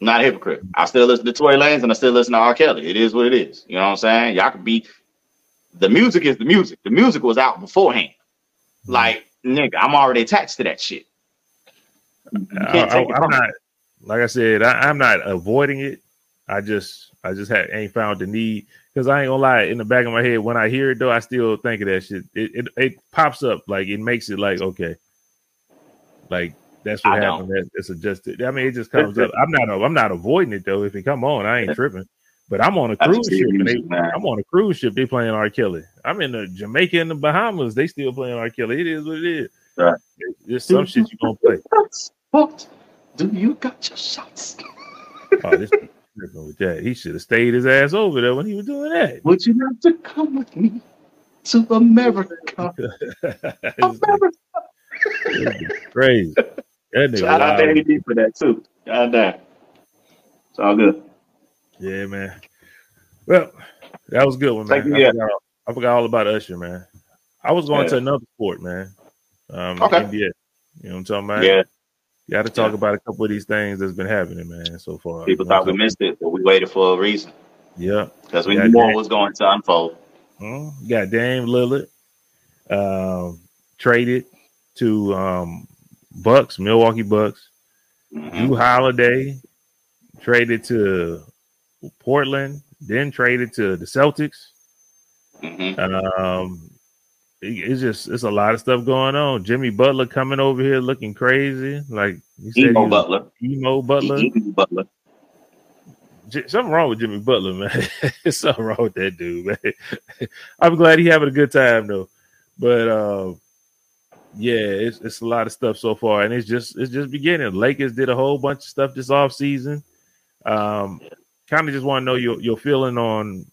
I'm not a hypocrite. I still listen to Tory Lanez and I still listen to R. Kelly. It is what it is. You know what I'm saying? Y'all could be. The music is the music. The music was out beforehand. Hmm. Like, nigga, I'm already attached to that shit. I, can't take it am not like I said. I, I'm not avoiding it. I just I just had, ain't found the need because I ain't gonna lie. In the back of my head, when I hear it though, I still think of that shit. It it, it pops up like it makes it like okay, like that's what I happened. That, it's adjusted. I mean, it just comes up. I'm not I'm not avoiding it though. If it come on, I ain't tripping. But I'm on a cruise ship and they. I'm on a cruise ship. They playing R. Kelly. I'm in the Jamaica and the Bahamas. They still playing R. Kelly. It is what it is. Right. There's some shit you gonna play. What? Do you got your shots? Oh, this tripping with that. He should have stayed his ass over there when he was doing that. Would you like to come with me to America? It was America. crazy. That nigga Shout out to. AD for that too. God damn. It's all good. Yeah, man. Well, that was a good one, man. Thank you, I, yeah. forgot, I forgot all about Usher, man. I was going Yeah. to another sport, man. Um, Okay. NBA. You know what I'm talking about? Yeah, Got to talk Yeah. about a couple of these things that's been happening, man, so far. people You know thought we missed it, but we waited for a reason Yeah. because we knew what was going to unfold. Hmm, You got Dame Lillard um, traded to um, Bucks, Milwaukee Bucks. Mhm. Jrue Holiday traded to Portland, then traded to the Celtics. Mhm. Um, it's just it's a lot of stuff going on. Jimmy Butler coming over here looking crazy, like he said, Emo Butler. emo Butler. Emo Butler. J- Something wrong with Jimmy Butler, man. something wrong with that dude, man. I'm glad he having a good time though, but uh, yeah, it's it's a lot of stuff so far, and it's just it's just beginning. Lakers did a whole bunch of stuff this off season. Um, kind of just want to know your your feeling on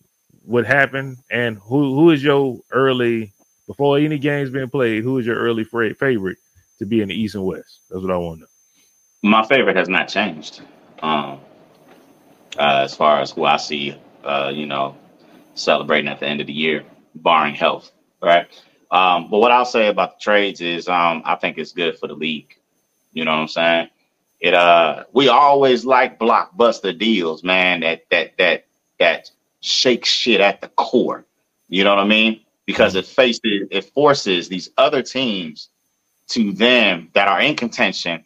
what happened and who who is your early before any games being played. Who is your early favorite to be in the East and West? That's what I want to know. My favorite has not changed. Um, uh, as far as who I see, uh, you know, celebrating at the end of the year, barring health, right? Um, but what I'll say about the trades is, um, I think it's good for the league. You know what I'm saying? It uh, we always like blockbuster deals, man. That that that that shake shit at the core. You know what I mean? Because it faces it forces these other teams to them that are in contention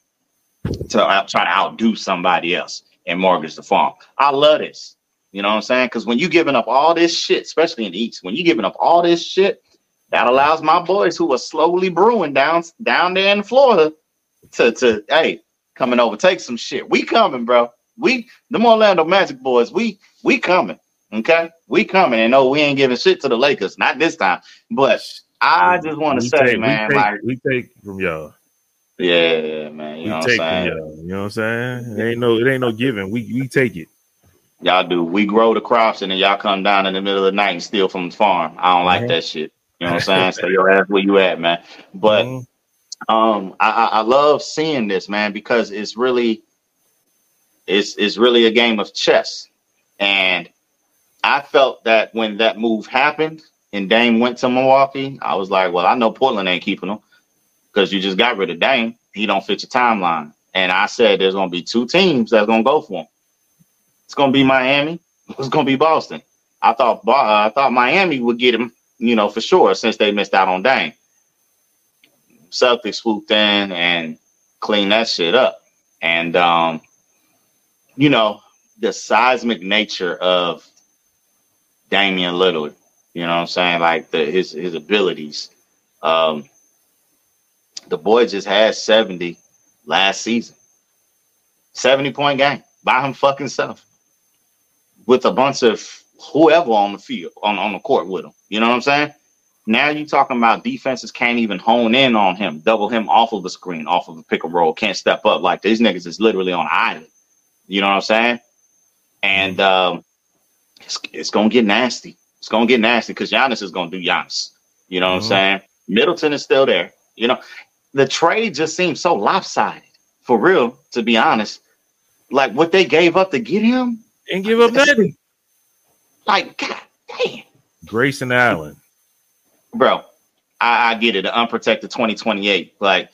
to out, try to outdo somebody else and mortgage the farm. I love this. You know what I'm saying? Because when you giving up all this shit, especially in the East, when you giving up all this shit, that allows my boys who are slowly brewing down down there in Florida to to hey come and overtake some shit. We coming, bro. We the Orlando Magic boys. We we coming. Okay, we coming. And no, we ain't giving shit to the Lakers. Not this time. But I just want to say, take- we man, take- like we take from y'all. yeah, man. You We know what I'm take saying? from y'all. You know what I'm saying? It ain't no, it ain't no giving. We we take it. Y'all do. We grow the crops and then y'all come down in the middle of the night and steal from the farm. I don't like Mhm. that shit. You know what I'm saying? Stay your ass where you at, man. But Mhm. um, I, I, I love seeing this, man, because it's really, it's it's really a game of chess. And I felt that when that move happened and Dame went to Milwaukee, I was like, well, I know Portland ain't keeping him because you just got rid of Dame. He don't fit your timeline. And I said there's gonna be two teams that's gonna go for him. It's gonna be Miami. It's gonna be Boston. I thought uh, I thought Miami would get him, you know, for sure since they missed out on Dame. Celtics swooped in and cleaned that shit up. And um, you know, the seismic nature of Damian Lillard, you know what I'm saying? Like the his his abilities. Um the boy just had 70 last season. 70 point game by him fucking self with a bunch of whoever on the field, on, on the court with him. You know what I'm saying? Now you talking about defenses can't even hone in on him, double him off of the screen, off of a pick and roll, can't step up. Like these niggas is literally on island. You know what I'm saying? And um, it's, it's gonna get nasty. It's gonna get nasty because Giannis is gonna do Giannis. You know what mm-hmm. I'm saying? Middleton is still there. You know, the trade just seems so lopsided for real, to be honest. Like what they gave up to get him and give up nothing. Like, god damn. Grayson Allen. Bro, I, I get it. The unprotected 2028. Like,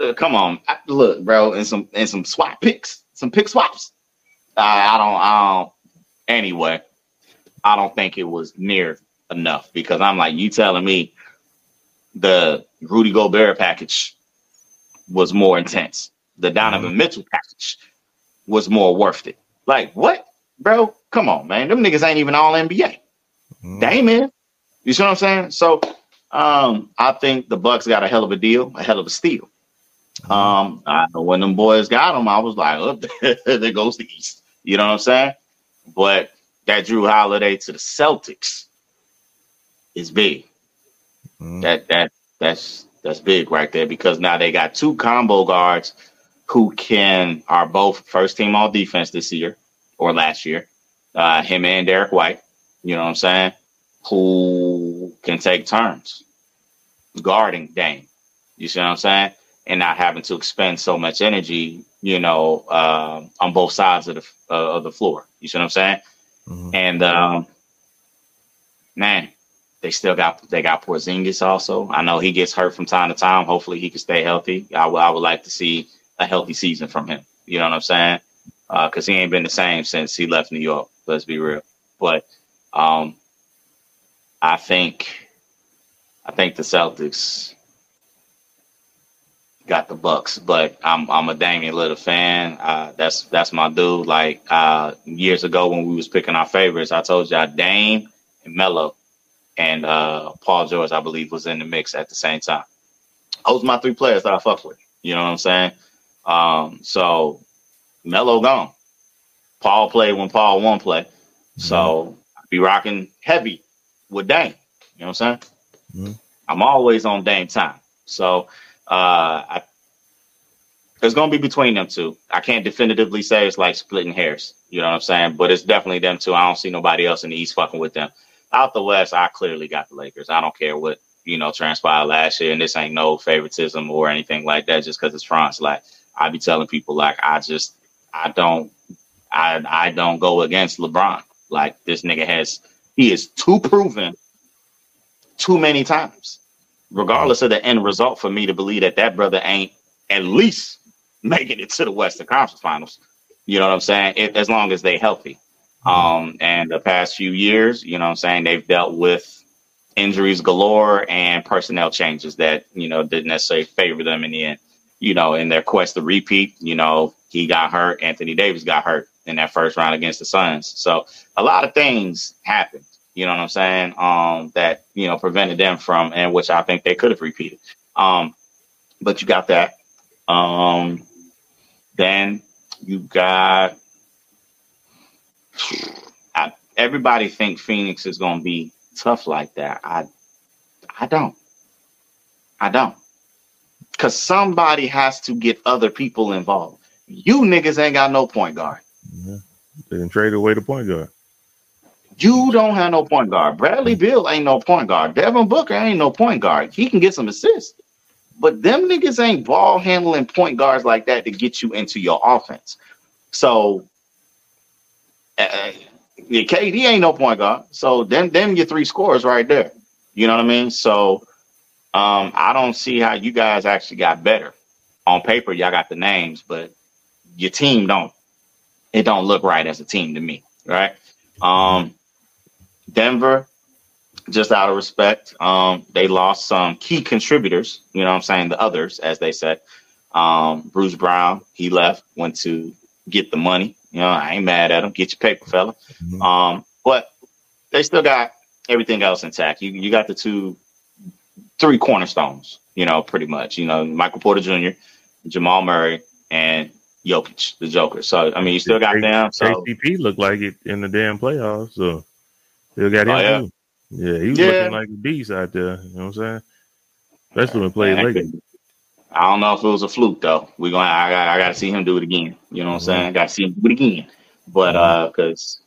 uh, come on. I, look, bro, and some and some swap picks, some pick swaps. I, I don't I don't anyway. I don't think it was near enough because I'm like, you telling me the Rudy Gobert package was more intense. The Donovan mm-hmm. Mitchell package was more worth it. Like, what? Bro, come on, man. Them niggas ain't even all NBA. Mm. Damn You see what I'm saying? So um, I think the Bucks got a hell of a deal, a hell of a steal. Mm. Um, I know when them boys got them, I was like, oh, there goes the East. You know what I'm saying? But that Jrue Holiday to the Celtics is big. Mm. That that that's that's big right there because now they got two combo guards who can are both first team all defense this year or last year. Uh, him and Derrick White, you know what I'm saying? Who can take turns guarding Dame. You see what I'm saying? And not having to expend so much energy, you know, uh, on both sides of the uh, of the floor. You see what I'm saying? Mm-hmm. And um, man, they still got they got Porzingis also. I know he gets hurt from time to time. Hopefully, he can stay healthy. I, w- I would like to see a healthy season from him. You know what I'm saying? Because uh, he ain't been the same since he left New York. Let's be real. But um, I think I think the Celtics got the Bucks, but I'm I'm a Damian Lillard fan. Uh, that's that's my dude. Like uh, years ago when we was picking our favorites, I told y'all Dame and Melo and uh, Paul George, I believe, was in the mix at the same time. Those are my three players that I fuck with. You know what I'm saying? Um, so Melo gone. Paul played when Paul won play. Mm-hmm. So I be rocking heavy with Dame. You know what I'm saying? Mm-hmm. I'm always on Dame time. So uh, I, it's gonna be between them two. I can't definitively say it's like splitting hairs. You know what I'm saying? But it's definitely them two. I don't see nobody else in the East fucking with them. Out the West, I clearly got the Lakers. I don't care what you know transpired last year, and this ain't no favoritism or anything like that. Just because it's France, like I be telling people like I just I don't I I don't go against LeBron. Like this nigga has he is too proven too many times, regardless of the end result for me to believe that that brother ain't at least making it to the Western Conference Finals. You know what I'm saying? It, as long as they healthy. Um, and the past few years, you know what I'm saying, they've dealt with injuries galore and personnel changes that, you know, didn't necessarily favor them in the end you know, in their quest to repeat, you know, he got hurt. Anthony Davis got hurt in that first round against the Suns. So a lot of things happened, you know what I'm saying? Um, that, you know, prevented them from, and which I think they could have repeated. Um, but you got that. Um, then you got, I, everybody think Phoenix is going to be tough like that. I, I don't. I don't. Cause somebody has to get other people involved. You niggas ain't got no point guard. Yeah. They didn't trade away the point guard. You don't have no point guard. Bradley Beal ain't no point guard. Devin Booker ain't no point guard. He can get some assists. But them niggas ain't ball handling point guards like that to get you into your offense. So uh, KD ain't no point guard. So them them your three scores right there. You know what I mean? So um, I don't see how you guys actually got better. On paper, y'all got the names, but your team don't. It don't look right as a team to me, right? Um, Denver, just out of respect, um, they lost some key contributors. You know what I'm saying? The others, as they said. Um, Bruce Brown, he left, went to get the money. You know, I ain't mad at him. Get your paper, fella. Mm-hmm. Um, but they still got everything else intact. You you got the two three cornerstones, you know, pretty much. You know, Michael Porter Jr., Jamal Murray, and Jokic, the Joker. So I mean, you still got them. So KCP looked like it in the damn playoffs. So still got him. Oh, yeah. yeah, he was Yeah. looking like a beast out there. You know what I'm saying? Especially when playing Man, that I don't know if it was a fluke though. We're going. to I got. I got to see him do it again. You know what I'm Mhm. saying? I got to see him do it again. But uh, because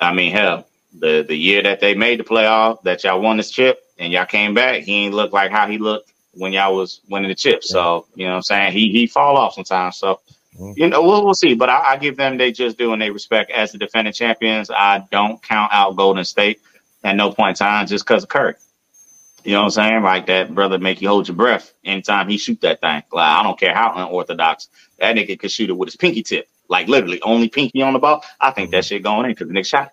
I mean, hell, the the year that they made the playoff, that y'all won this chip, and y'all came back, he ain't look like how he looked when y'all was winning the chip. So you know what I'm saying? He he fall off sometimes. So. Mhm. You know, we'll, we'll see, but I, I give them they just do and they respect as the defending champions. I don't count out Golden State at no point in time just because of Curry. You know what I'm saying? Like that brother make you hold your breath anytime he shoot that thing. Like I don't care how unorthodox that nigga could shoot it with his pinky tip, like literally only pinky on the ball. I think that shit going in because the nigga shot.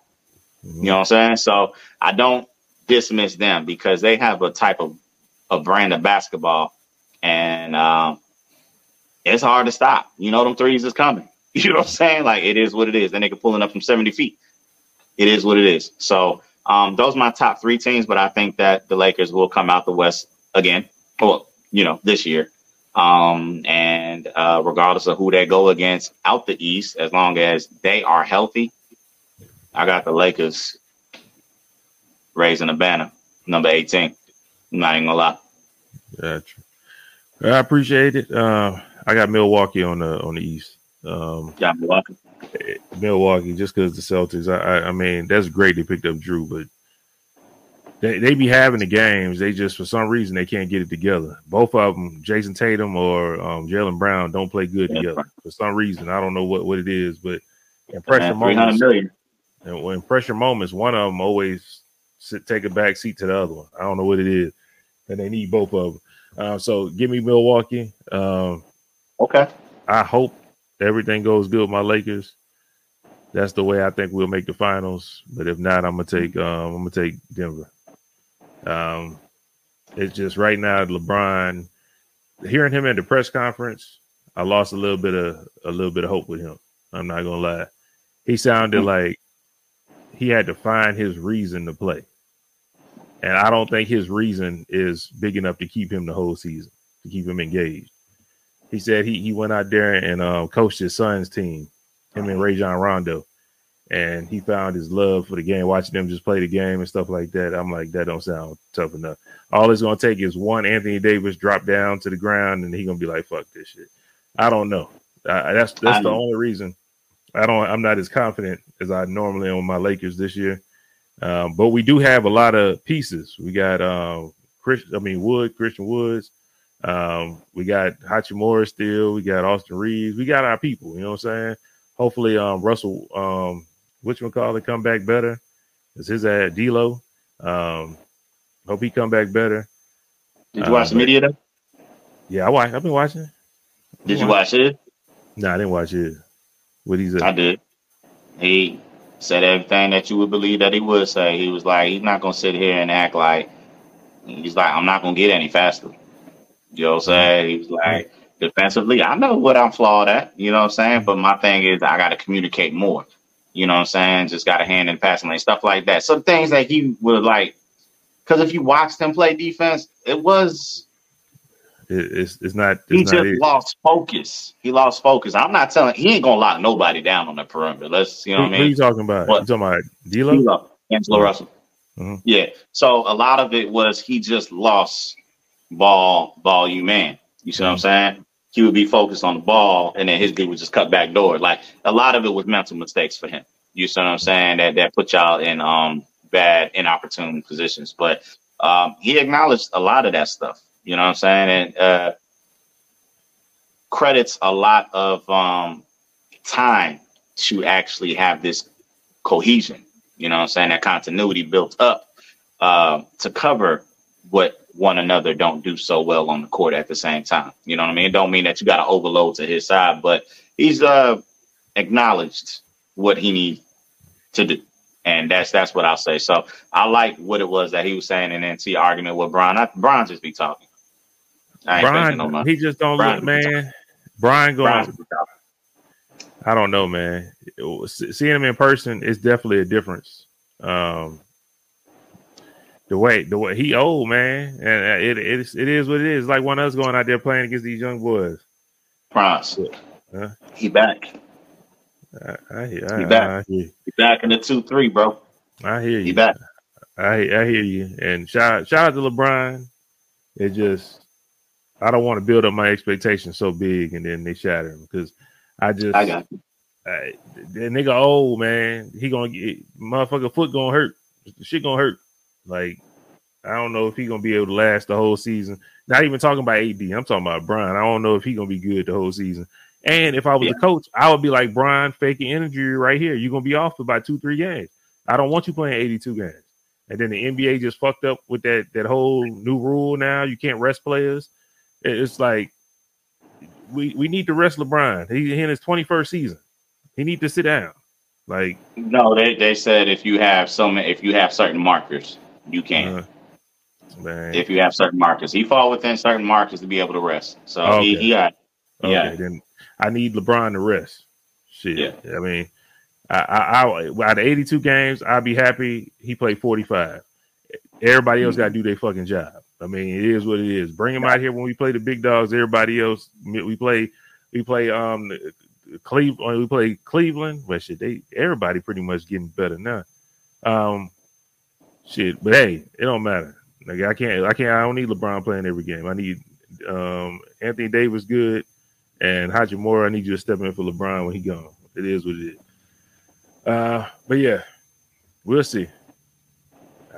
Mhm. You know what I'm saying? So I don't dismiss them because they have a type of a brand of basketball, and um, it's hard to stop. You know them threes is coming. You know what I'm saying? Like it is what it is. That nigga pulling up from 70 feet. It is what it is. So um, those are my top three teams, but I think that the Lakers will come out the West again. Well, you know, this year. Um, and uh, regardless of who they go against out the East, as long as they are healthy, I got the Lakers raising the banner, number 18. I'm not even gonna lie. Gotcha. I appreciate it. Uh, I got Milwaukee on the on the East. Um, Yeah, Milwaukee. Milwaukee, just because the Celtics. I, I, I mean, that's great they picked up Jrue, but they they be having the games. They just for some reason they can't get it together. Both of them, Jayson Tatum or um, Jaylen Brown, don't play good Yeah. together for some reason. I don't know what what it is, but in pressure moments, million. and when pressure moments, one of them always sit, take a back seat to the other one. I don't know what it is, and they need both of them. Uh, so give me Milwaukee. Um, Okay. I hope everything goes good with my Lakers. That's the way I think we'll make the finals. But if not, I'm gonna take um, I'm gonna take Denver. Um, it's just right now, LeBron. Hearing him at the press conference, I lost a little bit of a little bit of hope with him. I'm not gonna lie. He sounded like he had to find his reason to play, and I don't think his reason is big enough to keep him the whole season to keep him engaged. He said he he went out there and uh, coached his son's team, him and Rajon Rondo, and he found his love for the game, watching them just play the game and stuff like that. I'm like, that don't sound tough enough. All it's gonna take is one Anthony Davis drop down to the ground, and he gonna be like, fuck this shit. I don't know. Uh, that's that's I the know. only reason. I don't. I'm not as confident as I normally am with my Lakers this year. Um, but we do have a lot of pieces. We got um, Chris. I mean Wood, Christian Woods. Um, we got Hachimura still. We got Austin Reaves. We got our people. You know what I'm saying? Hopefully, um, Russell, um, which one call it come back better? Is his at D'Lo? Um, hope he come back better. Did you watch Uh, the media though? Yeah, I watch. I've been watching. Did you watch it? No, I didn't watch it. What he's I did. He said everything that you would believe that he would say. He was like, he's not gonna sit here and act like he's like, I'm not gonna get any faster. You know what I'm saying? He was like, defensively, I know what I'm flawed at. You know what I'm saying? But my thing is, I got to communicate more. You know what I'm saying? Just got a hand in passing lane, stuff like that. Some things that he would like. Because if you watched him play defense, it was It, it's it's not. he It's just it. lost focus. He lost focus. I'm not telling. He ain't gonna lock nobody down on the perimeter. Let's you know what I mean. who mean. you talking about? What? You talking about D'Lo? D'Lo, Angelo Russell. Mhm. Yeah. So a lot of it was he just lost ball volume man. You see what I'm saying? He would be focused on the ball and then his dude would just cut back door. Like a lot of it was mental mistakes for him. You see what I'm saying? That that put y'all in um bad inopportune positions. But um he acknowledged a lot of that stuff. You know what I'm saying? And uh credits a lot of um time to actually have this cohesion you know what I'm saying, that continuity built up uh, to cover what one another don't do so well on the court at the same time. You know what I mean? It don't mean that you got to overload to his side, but he's uh, acknowledged what he needs to do. And that's that's what I'll say. So I like what it was that he was saying in NT argument with Brian. I, Brian just be talking. Thinking no Brian, he just don't Brian look, man. Brian going. Brian just be talking. I don't know, man. Seeing him in person is definitely a difference. Um, the way the way he old man, and it it is it is what it is. Like one of us going out there playing against these young boys. Bronze. Uh, Uh, he back. I, I, hear, he back. I, I hear. He back in the two three, bro. I hear you. He back. I I hear you. And shout shout out to LeBron. It just I don't want to build up my expectations so big and then they shatter him because I just I got you. I, that nigga old man. He gonna get motherfucker foot gonna hurt. Shit gonna hurt. Like I don't know if he gonna be able to last the whole season. Not even talking about AD. I'm talking about Brian. I don't know if he gonna be good the whole season. And if I was yeah. a coach, I would be like Brian, faking injury right here. You're gonna be off for about two, three games. I don't want you playing 82 games. And then the NBA just fucked up with that that whole new rule. Now you can't rest players. It's like we we need to rest LeBron. He in his 21st season. He need to sit down. Like no, they they said if you have some if you have certain markers, you can. Uh, if you have certain markers, he fall within certain markers to be able to rest. So okay. he, he got. Yeah. Okay, then I need LeBron to rest. Shit. Yeah. I mean, I, I, I out of 82 games, I'd be happy he played 45. Everybody else got to do their fucking job. I mean, it is what it is. Bring him out here when we play the big dogs. Everybody else, we play, we play um Cleveland. We play Cleveland. Well, shit, they everybody pretty much getting better now. Um, shit, but hey, it don't matter. Like I can't, I can't, I don't need LeBron playing every game. I need um Anthony Davis good and Hachimura. I need you to step in for LeBron when he gone. It is what it is. Uh, but yeah, we'll see.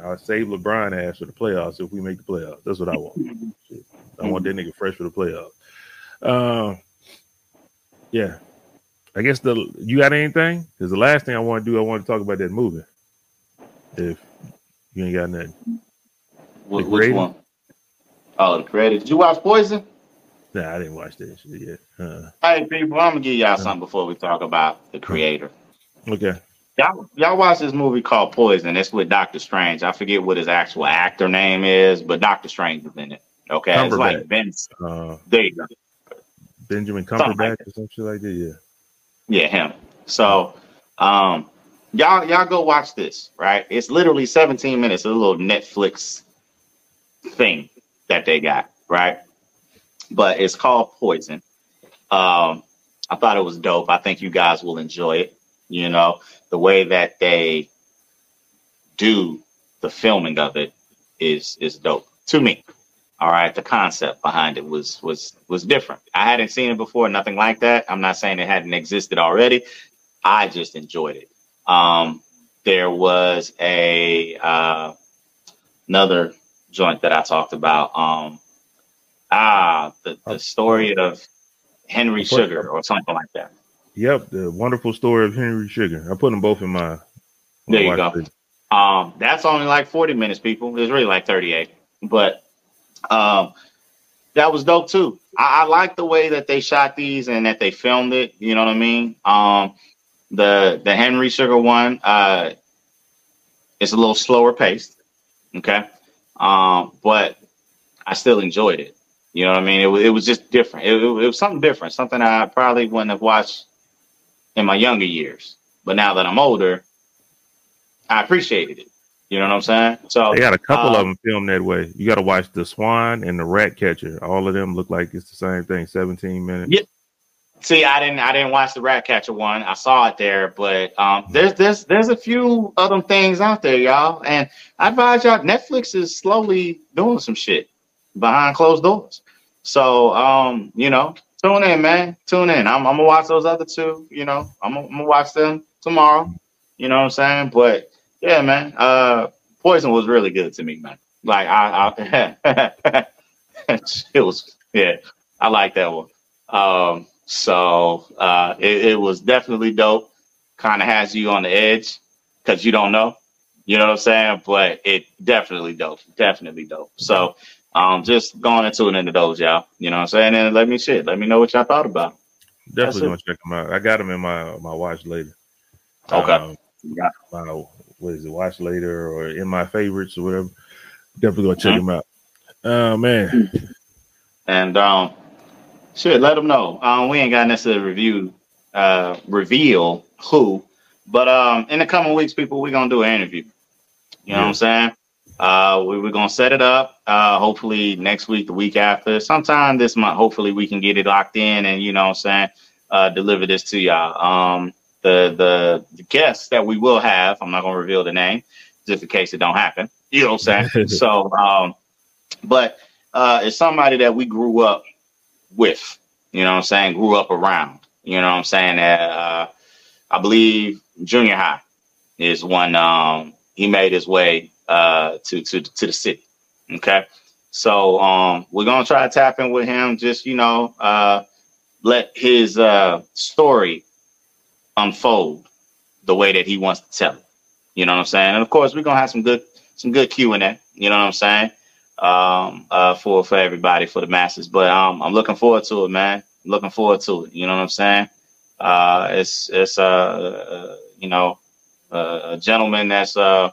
I'll save LeBron ass for the playoffs if we make the playoffs. That's what I want. I want that nigga fresh for the playoffs. Um, yeah. I guess the you got anything? Because the last thing I want to do, I want to talk about that movie. If you ain't got nothing. What, which one? Oh, the creator. Did you watch Poison? Nah, I didn't watch that shit yet. Uh, hey, people, I'm gonna give y'all uh, something before we talk about the creator. Okay. Y'all, y'all watch this movie called Poison. It's with Doctor Strange. I forget what his actual actor name is, but Doctor Strange is in it. Okay, it's like Vince. Uh, there you go. Benjamin Cumberbatch like or some shit like that. Yeah. Yeah, him. So, um, y'all, y'all go watch this. Right? It's literally 17 minutes. A little Netflix thing that they got. Right? But it's called Poison. Um, I thought it was dope. I think you guys will enjoy it. You know, the way that they do the filming of it is is dope to me. All right, the concept behind it was was was different. I hadn't seen it before, nothing like that. I'm not saying it hadn't existed already. I just enjoyed it. Um, there was a uh, another joint that I talked about. Um, ah, the, the story of Henry Sugar or something like that. Yep, the wonderful story of Henry Sugar. I put them both in my. There you go. Um, that's only like 40 minutes, people. It's really like 38, but um, that was dope too. I, I like the way that they shot these and that they filmed it. You know what I mean? Um, the the Henry Sugar one, uh, it's a little slower paced. Okay, um, but I still enjoyed it. You know what I mean? It was it was just different. It, it, it was something different, something I probably wouldn't have watched in my younger years. But now that I'm older, I appreciated it. You know what I'm saying? So they got a couple of um, them filmed that way. You got to watch the Swan and the Rat Catcher. All of them look like it's the same thing. 17 minutes. Yeah. See, I didn't I didn't watch the Rat Catcher one. I saw it there, but um, there's there's there's a few other things out there, y'all. And I advise y'all, Netflix is slowly doing some shit behind closed doors. So um, you know, tune in, man. Tune in. I'm, I'm gonna watch those other two. You know, I'm, I'm gonna watch them tomorrow. You know what I'm saying? But yeah, man. Uh, Poison was really good to me, man. Like I, I it was yeah. I like that one. Um, so uh, it, it was definitely dope. Kind of has you on the edge because you don't know. You know what I'm saying? But it definitely dope. Definitely dope. So um, just going into it into those, y'all. You know what I'm saying? And let me shit. Let me know what y'all thought about. Definitely gonna check them out. I got them in my my watch later. Okay. Um, yeah. My, what is it? Watch later or in my favorites or whatever. Definitely gonna check mm-hmm. them out. Oh man. And um, shit, let them know. Um, we ain't got necessarily review uh reveal who, but um, in the coming weeks, people, we're gonna do an interview. You know yeah. what I'm saying? Uh, we, we're gonna set it up. Uh, hopefully next week, the week after, sometime this month. Hopefully we can get it locked in, and you know, what I'm saying uh, deliver this to y'all. Um, the the the guests that we will have, I'm not gonna reveal the name just in case it don't happen. You know what I'm saying? so, um, but uh, it's somebody that we grew up with. You know what I'm saying? Grew up around. You know what I'm saying? Uh, I believe junior high is when um, he made his way uh, to to to the city. Okay, so um, we're gonna try to tap in with him. Just you know, uh, let his uh, story unfold the way that he wants to tell it. You know what I'm saying? And of course, we're gonna have some good some good Q and A. You know what I'm saying? Um, uh, for for everybody, for the masses. But um, I'm looking forward to it, man. looking forward to it. You know what I'm saying? Uh, it's it's uh, uh you know uh, a gentleman that's uh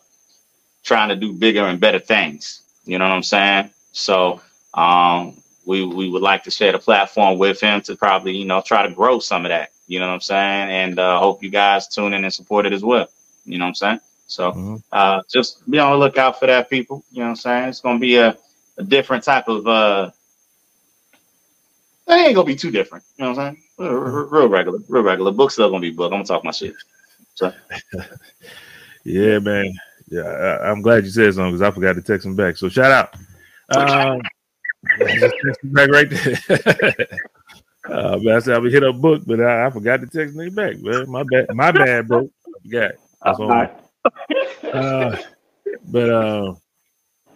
trying to do bigger and better things. You know what I'm saying? So um, we we would like to share the platform with him to probably you know try to grow some of that. You know what I'm saying? And uh, hope you guys tune in and support it as well. You know what I'm saying? So mm-hmm. uh, just be on the lookout for that, people. You know what I'm saying? It's gonna be a, a different type of uh it ain't gonna be too different. You know what I'm saying? Real, real regular, real regular. Book's still gonna be book. I'm gonna talk my shit. So yeah, man. Yeah, I, am glad you said something because I forgot to text him back. So shout out. Um, back right there. uh, man, I said I would hit up book, but I, I forgot to text me back. Man. My bad, my bad, bro. Forgot. That's all. Uh, but uh,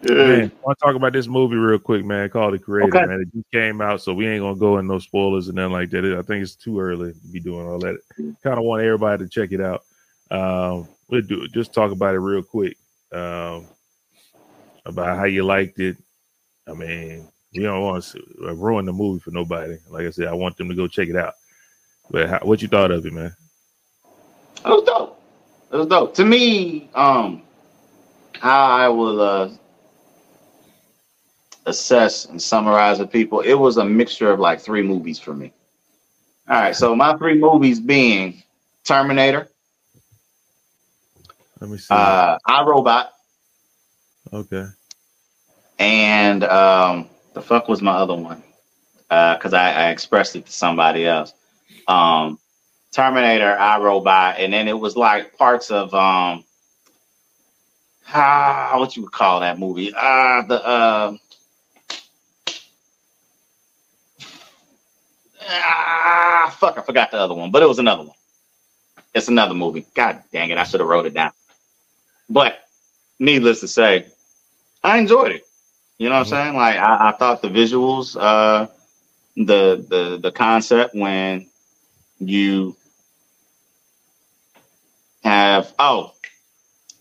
man, I want to talk about this movie real quick, man. Called The Creator, okay. man. It just came out, so we ain't gonna go in no spoilers and nothing like that. I think it's too early to be doing all that. Kind of want everybody to check it out. Um, we'll do just talk about it real quick. Um, about how you liked it. I mean, we don't want to ruin the movie for nobody. Like I said, I want them to go check it out. But how, what you thought of it, man? It was dope. It was dope. To me, um, how I will uh, assess and summarize the people, it was a mixture of like three movies for me. All right, so my three movies being Terminator. Let me see. Uh, I Robot. Okay. And um, the fuck was my other one? Because uh, I, I expressed it to somebody else. Um, Terminator, I Robot, and then it was like parts of um ah, what you would call that movie? Ah, uh, the uh ah fuck, I forgot the other one, but it was another one. It's another movie. God dang it, I should have wrote it down. But needless to say, I enjoyed it. You know what mm-hmm. I'm saying? Like I, I thought the visuals, uh the the the concept when you have oh,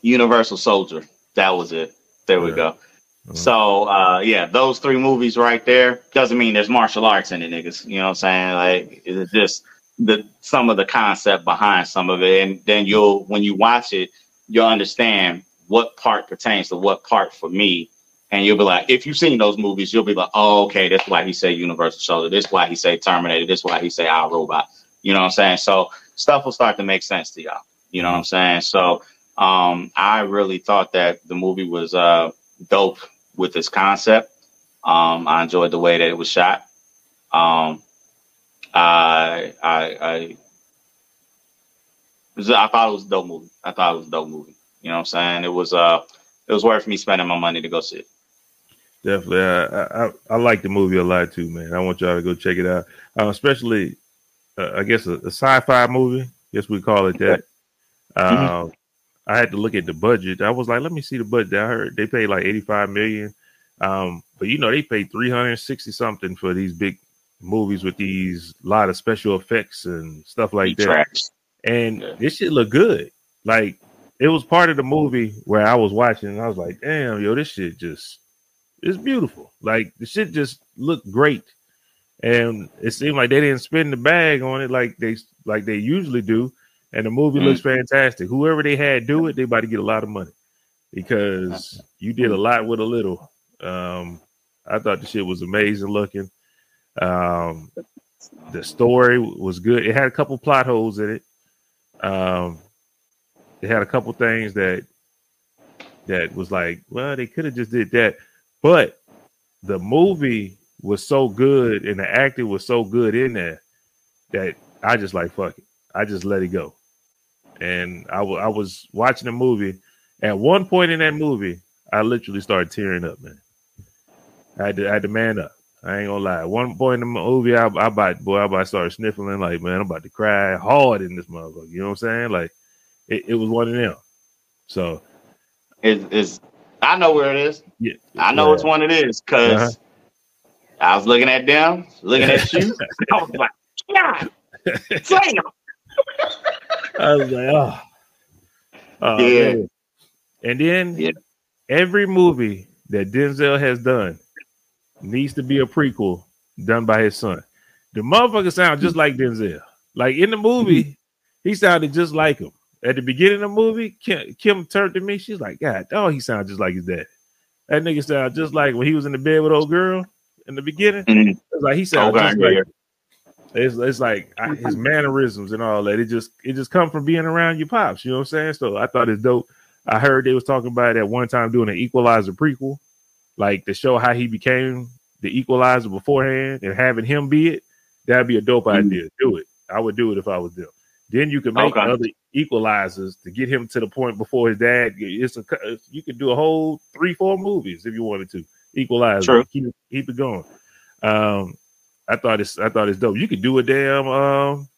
Universal Soldier. That was it. There we go. Mm-hmm. So uh, yeah, those three movies right there doesn't mean there's martial arts in it, niggas. You know what I'm saying? Like it's just the some of the concept behind some of it, and then you'll when you watch it, you'll understand what part pertains to what part for me. And you'll be like, if you've seen those movies, you'll be like, oh, okay, that's why he say Universal Soldier. This why he say Terminator. This why he say Our Robot. You know what I'm saying? So stuff will start to make sense to y'all. You know what I'm saying? So um, I really thought that the movie was uh, dope with its concept. Um, I enjoyed the way that it was shot. Um, I, I, I, I thought it was a dope movie. I thought it was a dope movie. You know what I'm saying? It was uh, it was worth me spending my money to go see it. Definitely, I, I, I like the movie a lot too, man. I want y'all to go check it out, uh, especially uh, I guess a, a, sci-fi movie. I guess we call it that. Mm-hmm. Uh, I had to look at the budget. I was like, let me see the budget. I heard they paid like 85 million. Um, but you know, they paid 360 something for these big movies with these lot of special effects and stuff like that. Tracks. And yeah. this shit look good. Like it was part of the movie where I was watching and I was like, damn, yo, this shit just it's beautiful. Like the shit just looked great. And it seemed like they didn't spend the bag on it like they like they usually do and the movie mm-hmm. looks fantastic. Whoever they had do it, they about to get a lot of money because you did a lot with a little. Um, I thought the shit was amazing looking. Um, the story was good. It had a couple plot holes in it. Um, it had a couple things that that was like, well, they could have just did that, but the movie was so good and the acting was so good in there that I just like fuck it. I just let it go. And I, w- I was watching the movie. At one point in that movie, I literally started tearing up, man. I had to, I had to man up. I ain't gonna lie. One point in the movie, I, I about boy, I about started sniffling like, man, I'm about to cry hard in this motherfucker. You know what I'm saying? Like, it, it was one of them. So, is is I know where it is. Yeah, I know yeah. which one it is because Uh-huh. I was looking at them, looking at you. I was like, God damn. I was like, oh, Oh, Yeah. man. And then Yeah. every movie that Denzel has done needs to be a prequel done by his son. The motherfucker sound just like Denzel. Like in the movie, he sounded just like him. At the beginning of the movie, Kim, Kim turned to me. She's like, God, oh, he sounds just like his dad. That nigga sound just like when he was in the bed with old girl in the beginning. Mhm. It's like he sounds Okay, just yeah, like yeah. It's, it's like I, his mannerisms and all that. It just it just come from being around your pops. You know what I'm saying? So I thought it's dope. I heard they was talking about it at one time doing an Equalizer prequel, like to show how he became the Equalizer beforehand and having him be it. That'd be a dope Mhm. idea. Do it. I would do it if I was them. Then you can make Okay. other equalizers to get him to the point before his dad. It's a you could do a whole three, four movies if you wanted to equalize. True. Keep keep it going. Um, I thought it's I thought it's dope. You could do a damn um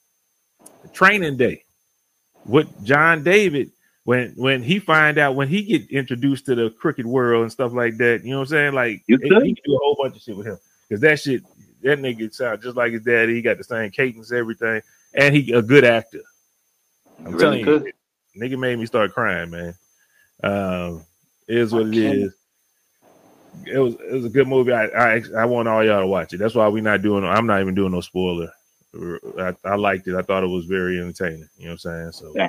training day with John David when when he find out when he get introduced to the cricket world and stuff like that. You know what I'm saying? Like You could. he do a whole bunch of shit with him because that shit that nigga sound just like his daddy. He got the same cadence, everything, and he a good actor. I'm Really telling you, could. nigga made me start crying, man. Um, it is what it Okay. is. It was it was a good movie. I I I want all y'all to watch it. That's why we're not doing. I'm not even doing no spoiler. I, I liked it. I thought it was very entertaining. You know what I'm saying? So Yeah.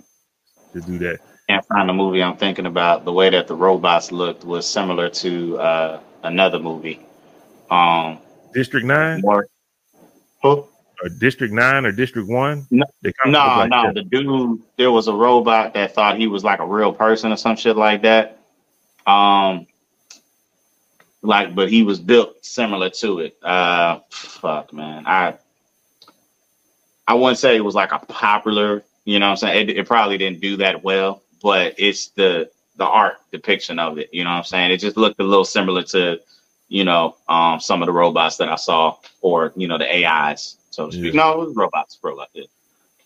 to do that. Can't find the movie I'm thinking about. The way that the robots looked was similar to uh, another movie. Um, District Nine more. Or District Nine or District One? No, They kinda look No, like no. that. The dude, there was a robot that thought he was like a real person or some shit like that. Um, like, but he was built similar to it. Uh, fuck, man. I, I wouldn't say it was like a popular. You know, what I'm saying it, it probably didn't do that well, but it's the the art depiction of it. You know, what I'm saying it just looked a little similar to, you know, um, some of the robots that I saw, or you know, the AIs, so to speak. Yeah. No, it was robots, robot. Yeah.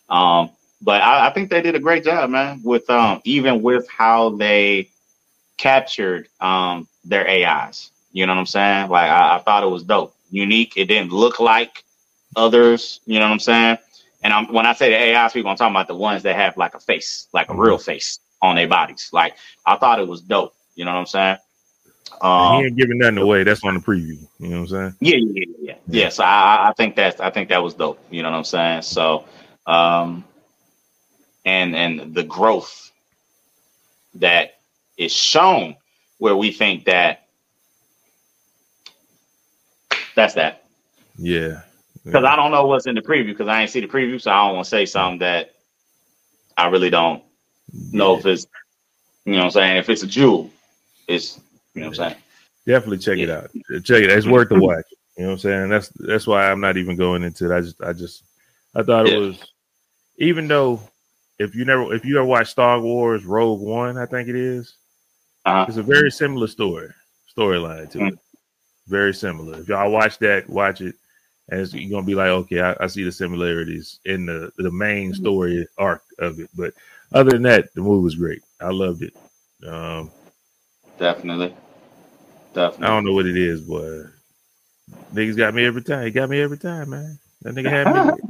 Um, but I, I think they did a great job, man, with um even with how they captured um their AIs. You know what I'm saying? Like I, I thought it was dope, unique. It didn't look like others. You know what I'm saying? And I'm, when I say the AIs, people, I'm talking about the ones that have like a face, like a real face on their bodies. Like I thought it was dope. You know what I'm saying? he Um, ain't giving nothing away. That's on the preview. You know what I'm saying? yeah, yeah, yeah, yeah. yeah. So I, I- I think that's I think that was dope. You know what I'm saying? So, um, and and the growth that is shown where we think that that's that. Yeah. Because I don't know what's in the preview because I ain't see the preview, so I don't want to say something that I really don't know if it's you know what I'm saying. If it's a jewel, it's you know what I'm saying. Definitely check it out. Check it. It's worth the watch. You know what I'm saying? That's that's why I'm not even going into it. I just I just I thought it Yeah. was even though if you never if you ever watched Star Wars Rogue One, I think it is, Uh-huh. it's a very similar story storyline to Mm. it. Very similar. If y'all watch that, watch it, and it's, you're gonna be like, okay, I, I see the similarities in the the main Mm-hmm. story arc of it. But other than that, the movie was great. I loved it. Um, Definitely, I don't know what it is, but niggas got me every time. He got me every time, man. That nigga had me.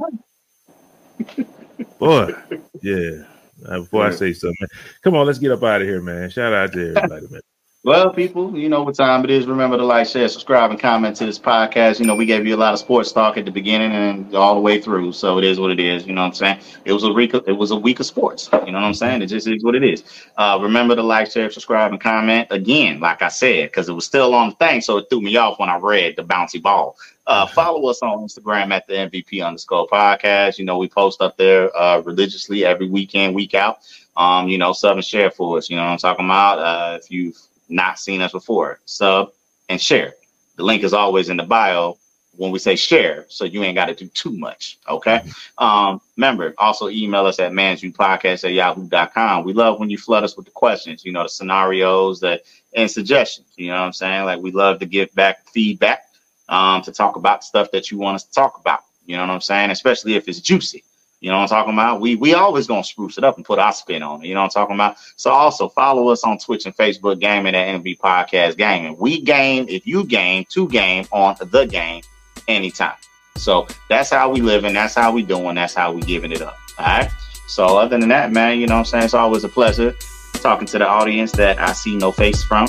Boy, yeah. Uh, before I say something, man. come on, let's get up out of here, man. Shout out to everybody, man. Well, people, you know what time it is. Remember to like, share, subscribe, and comment to this podcast. You know, we gave you a lot of sports talk at the beginning and all the way through. So it is what it is. You know what I'm saying? It was a week. It was a week of sports. You know what I'm saying? It just is what it is. Uh, remember to like, share, subscribe, and comment again. Like I said, because it was still on the thing, so it threw me off when I read the bouncy ball. Uh, follow us on Instagram at the MVP underscore podcast. You know, we post up there uh, religiously every weekend, week out. Um, you know, sub and share for us. You know what I'm talking about? Uh, if you've not seen us before, sub and share. The link is always in the bio when we say share, so you ain't got to do too much. Okay. Um, remember, also email us at mansviewpodcast at yahoo.com. We love when you flood us with the questions, you know, the scenarios that and suggestions. You know what I'm saying? Like we love to give back feedback um, to talk about stuff that you want us to talk about. You know what I'm saying? Especially if it's juicy. You know what I'm talking about? We we always gonna spruce it up and put our spin on it. You know what I'm talking about? So also follow us on Twitch and Facebook Gaming at MV Podcast Gaming. We game if you game to game on the game anytime. So that's how we live and that's how we doing. That's how we giving it up. All right. So other than that, man, you know what I'm saying? It's always a pleasure talking to the audience that I see no face from.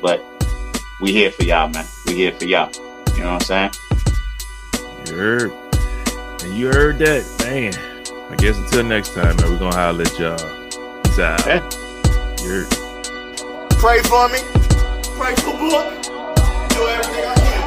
But we here for y'all, man. We here for y'all. You know what I'm saying? You heard. And you heard that, man. I guess until next time, man, we're gonna holler at y'all. Peace out. Yeah. You heard. Pray for me. Pray for book. Do everything I can.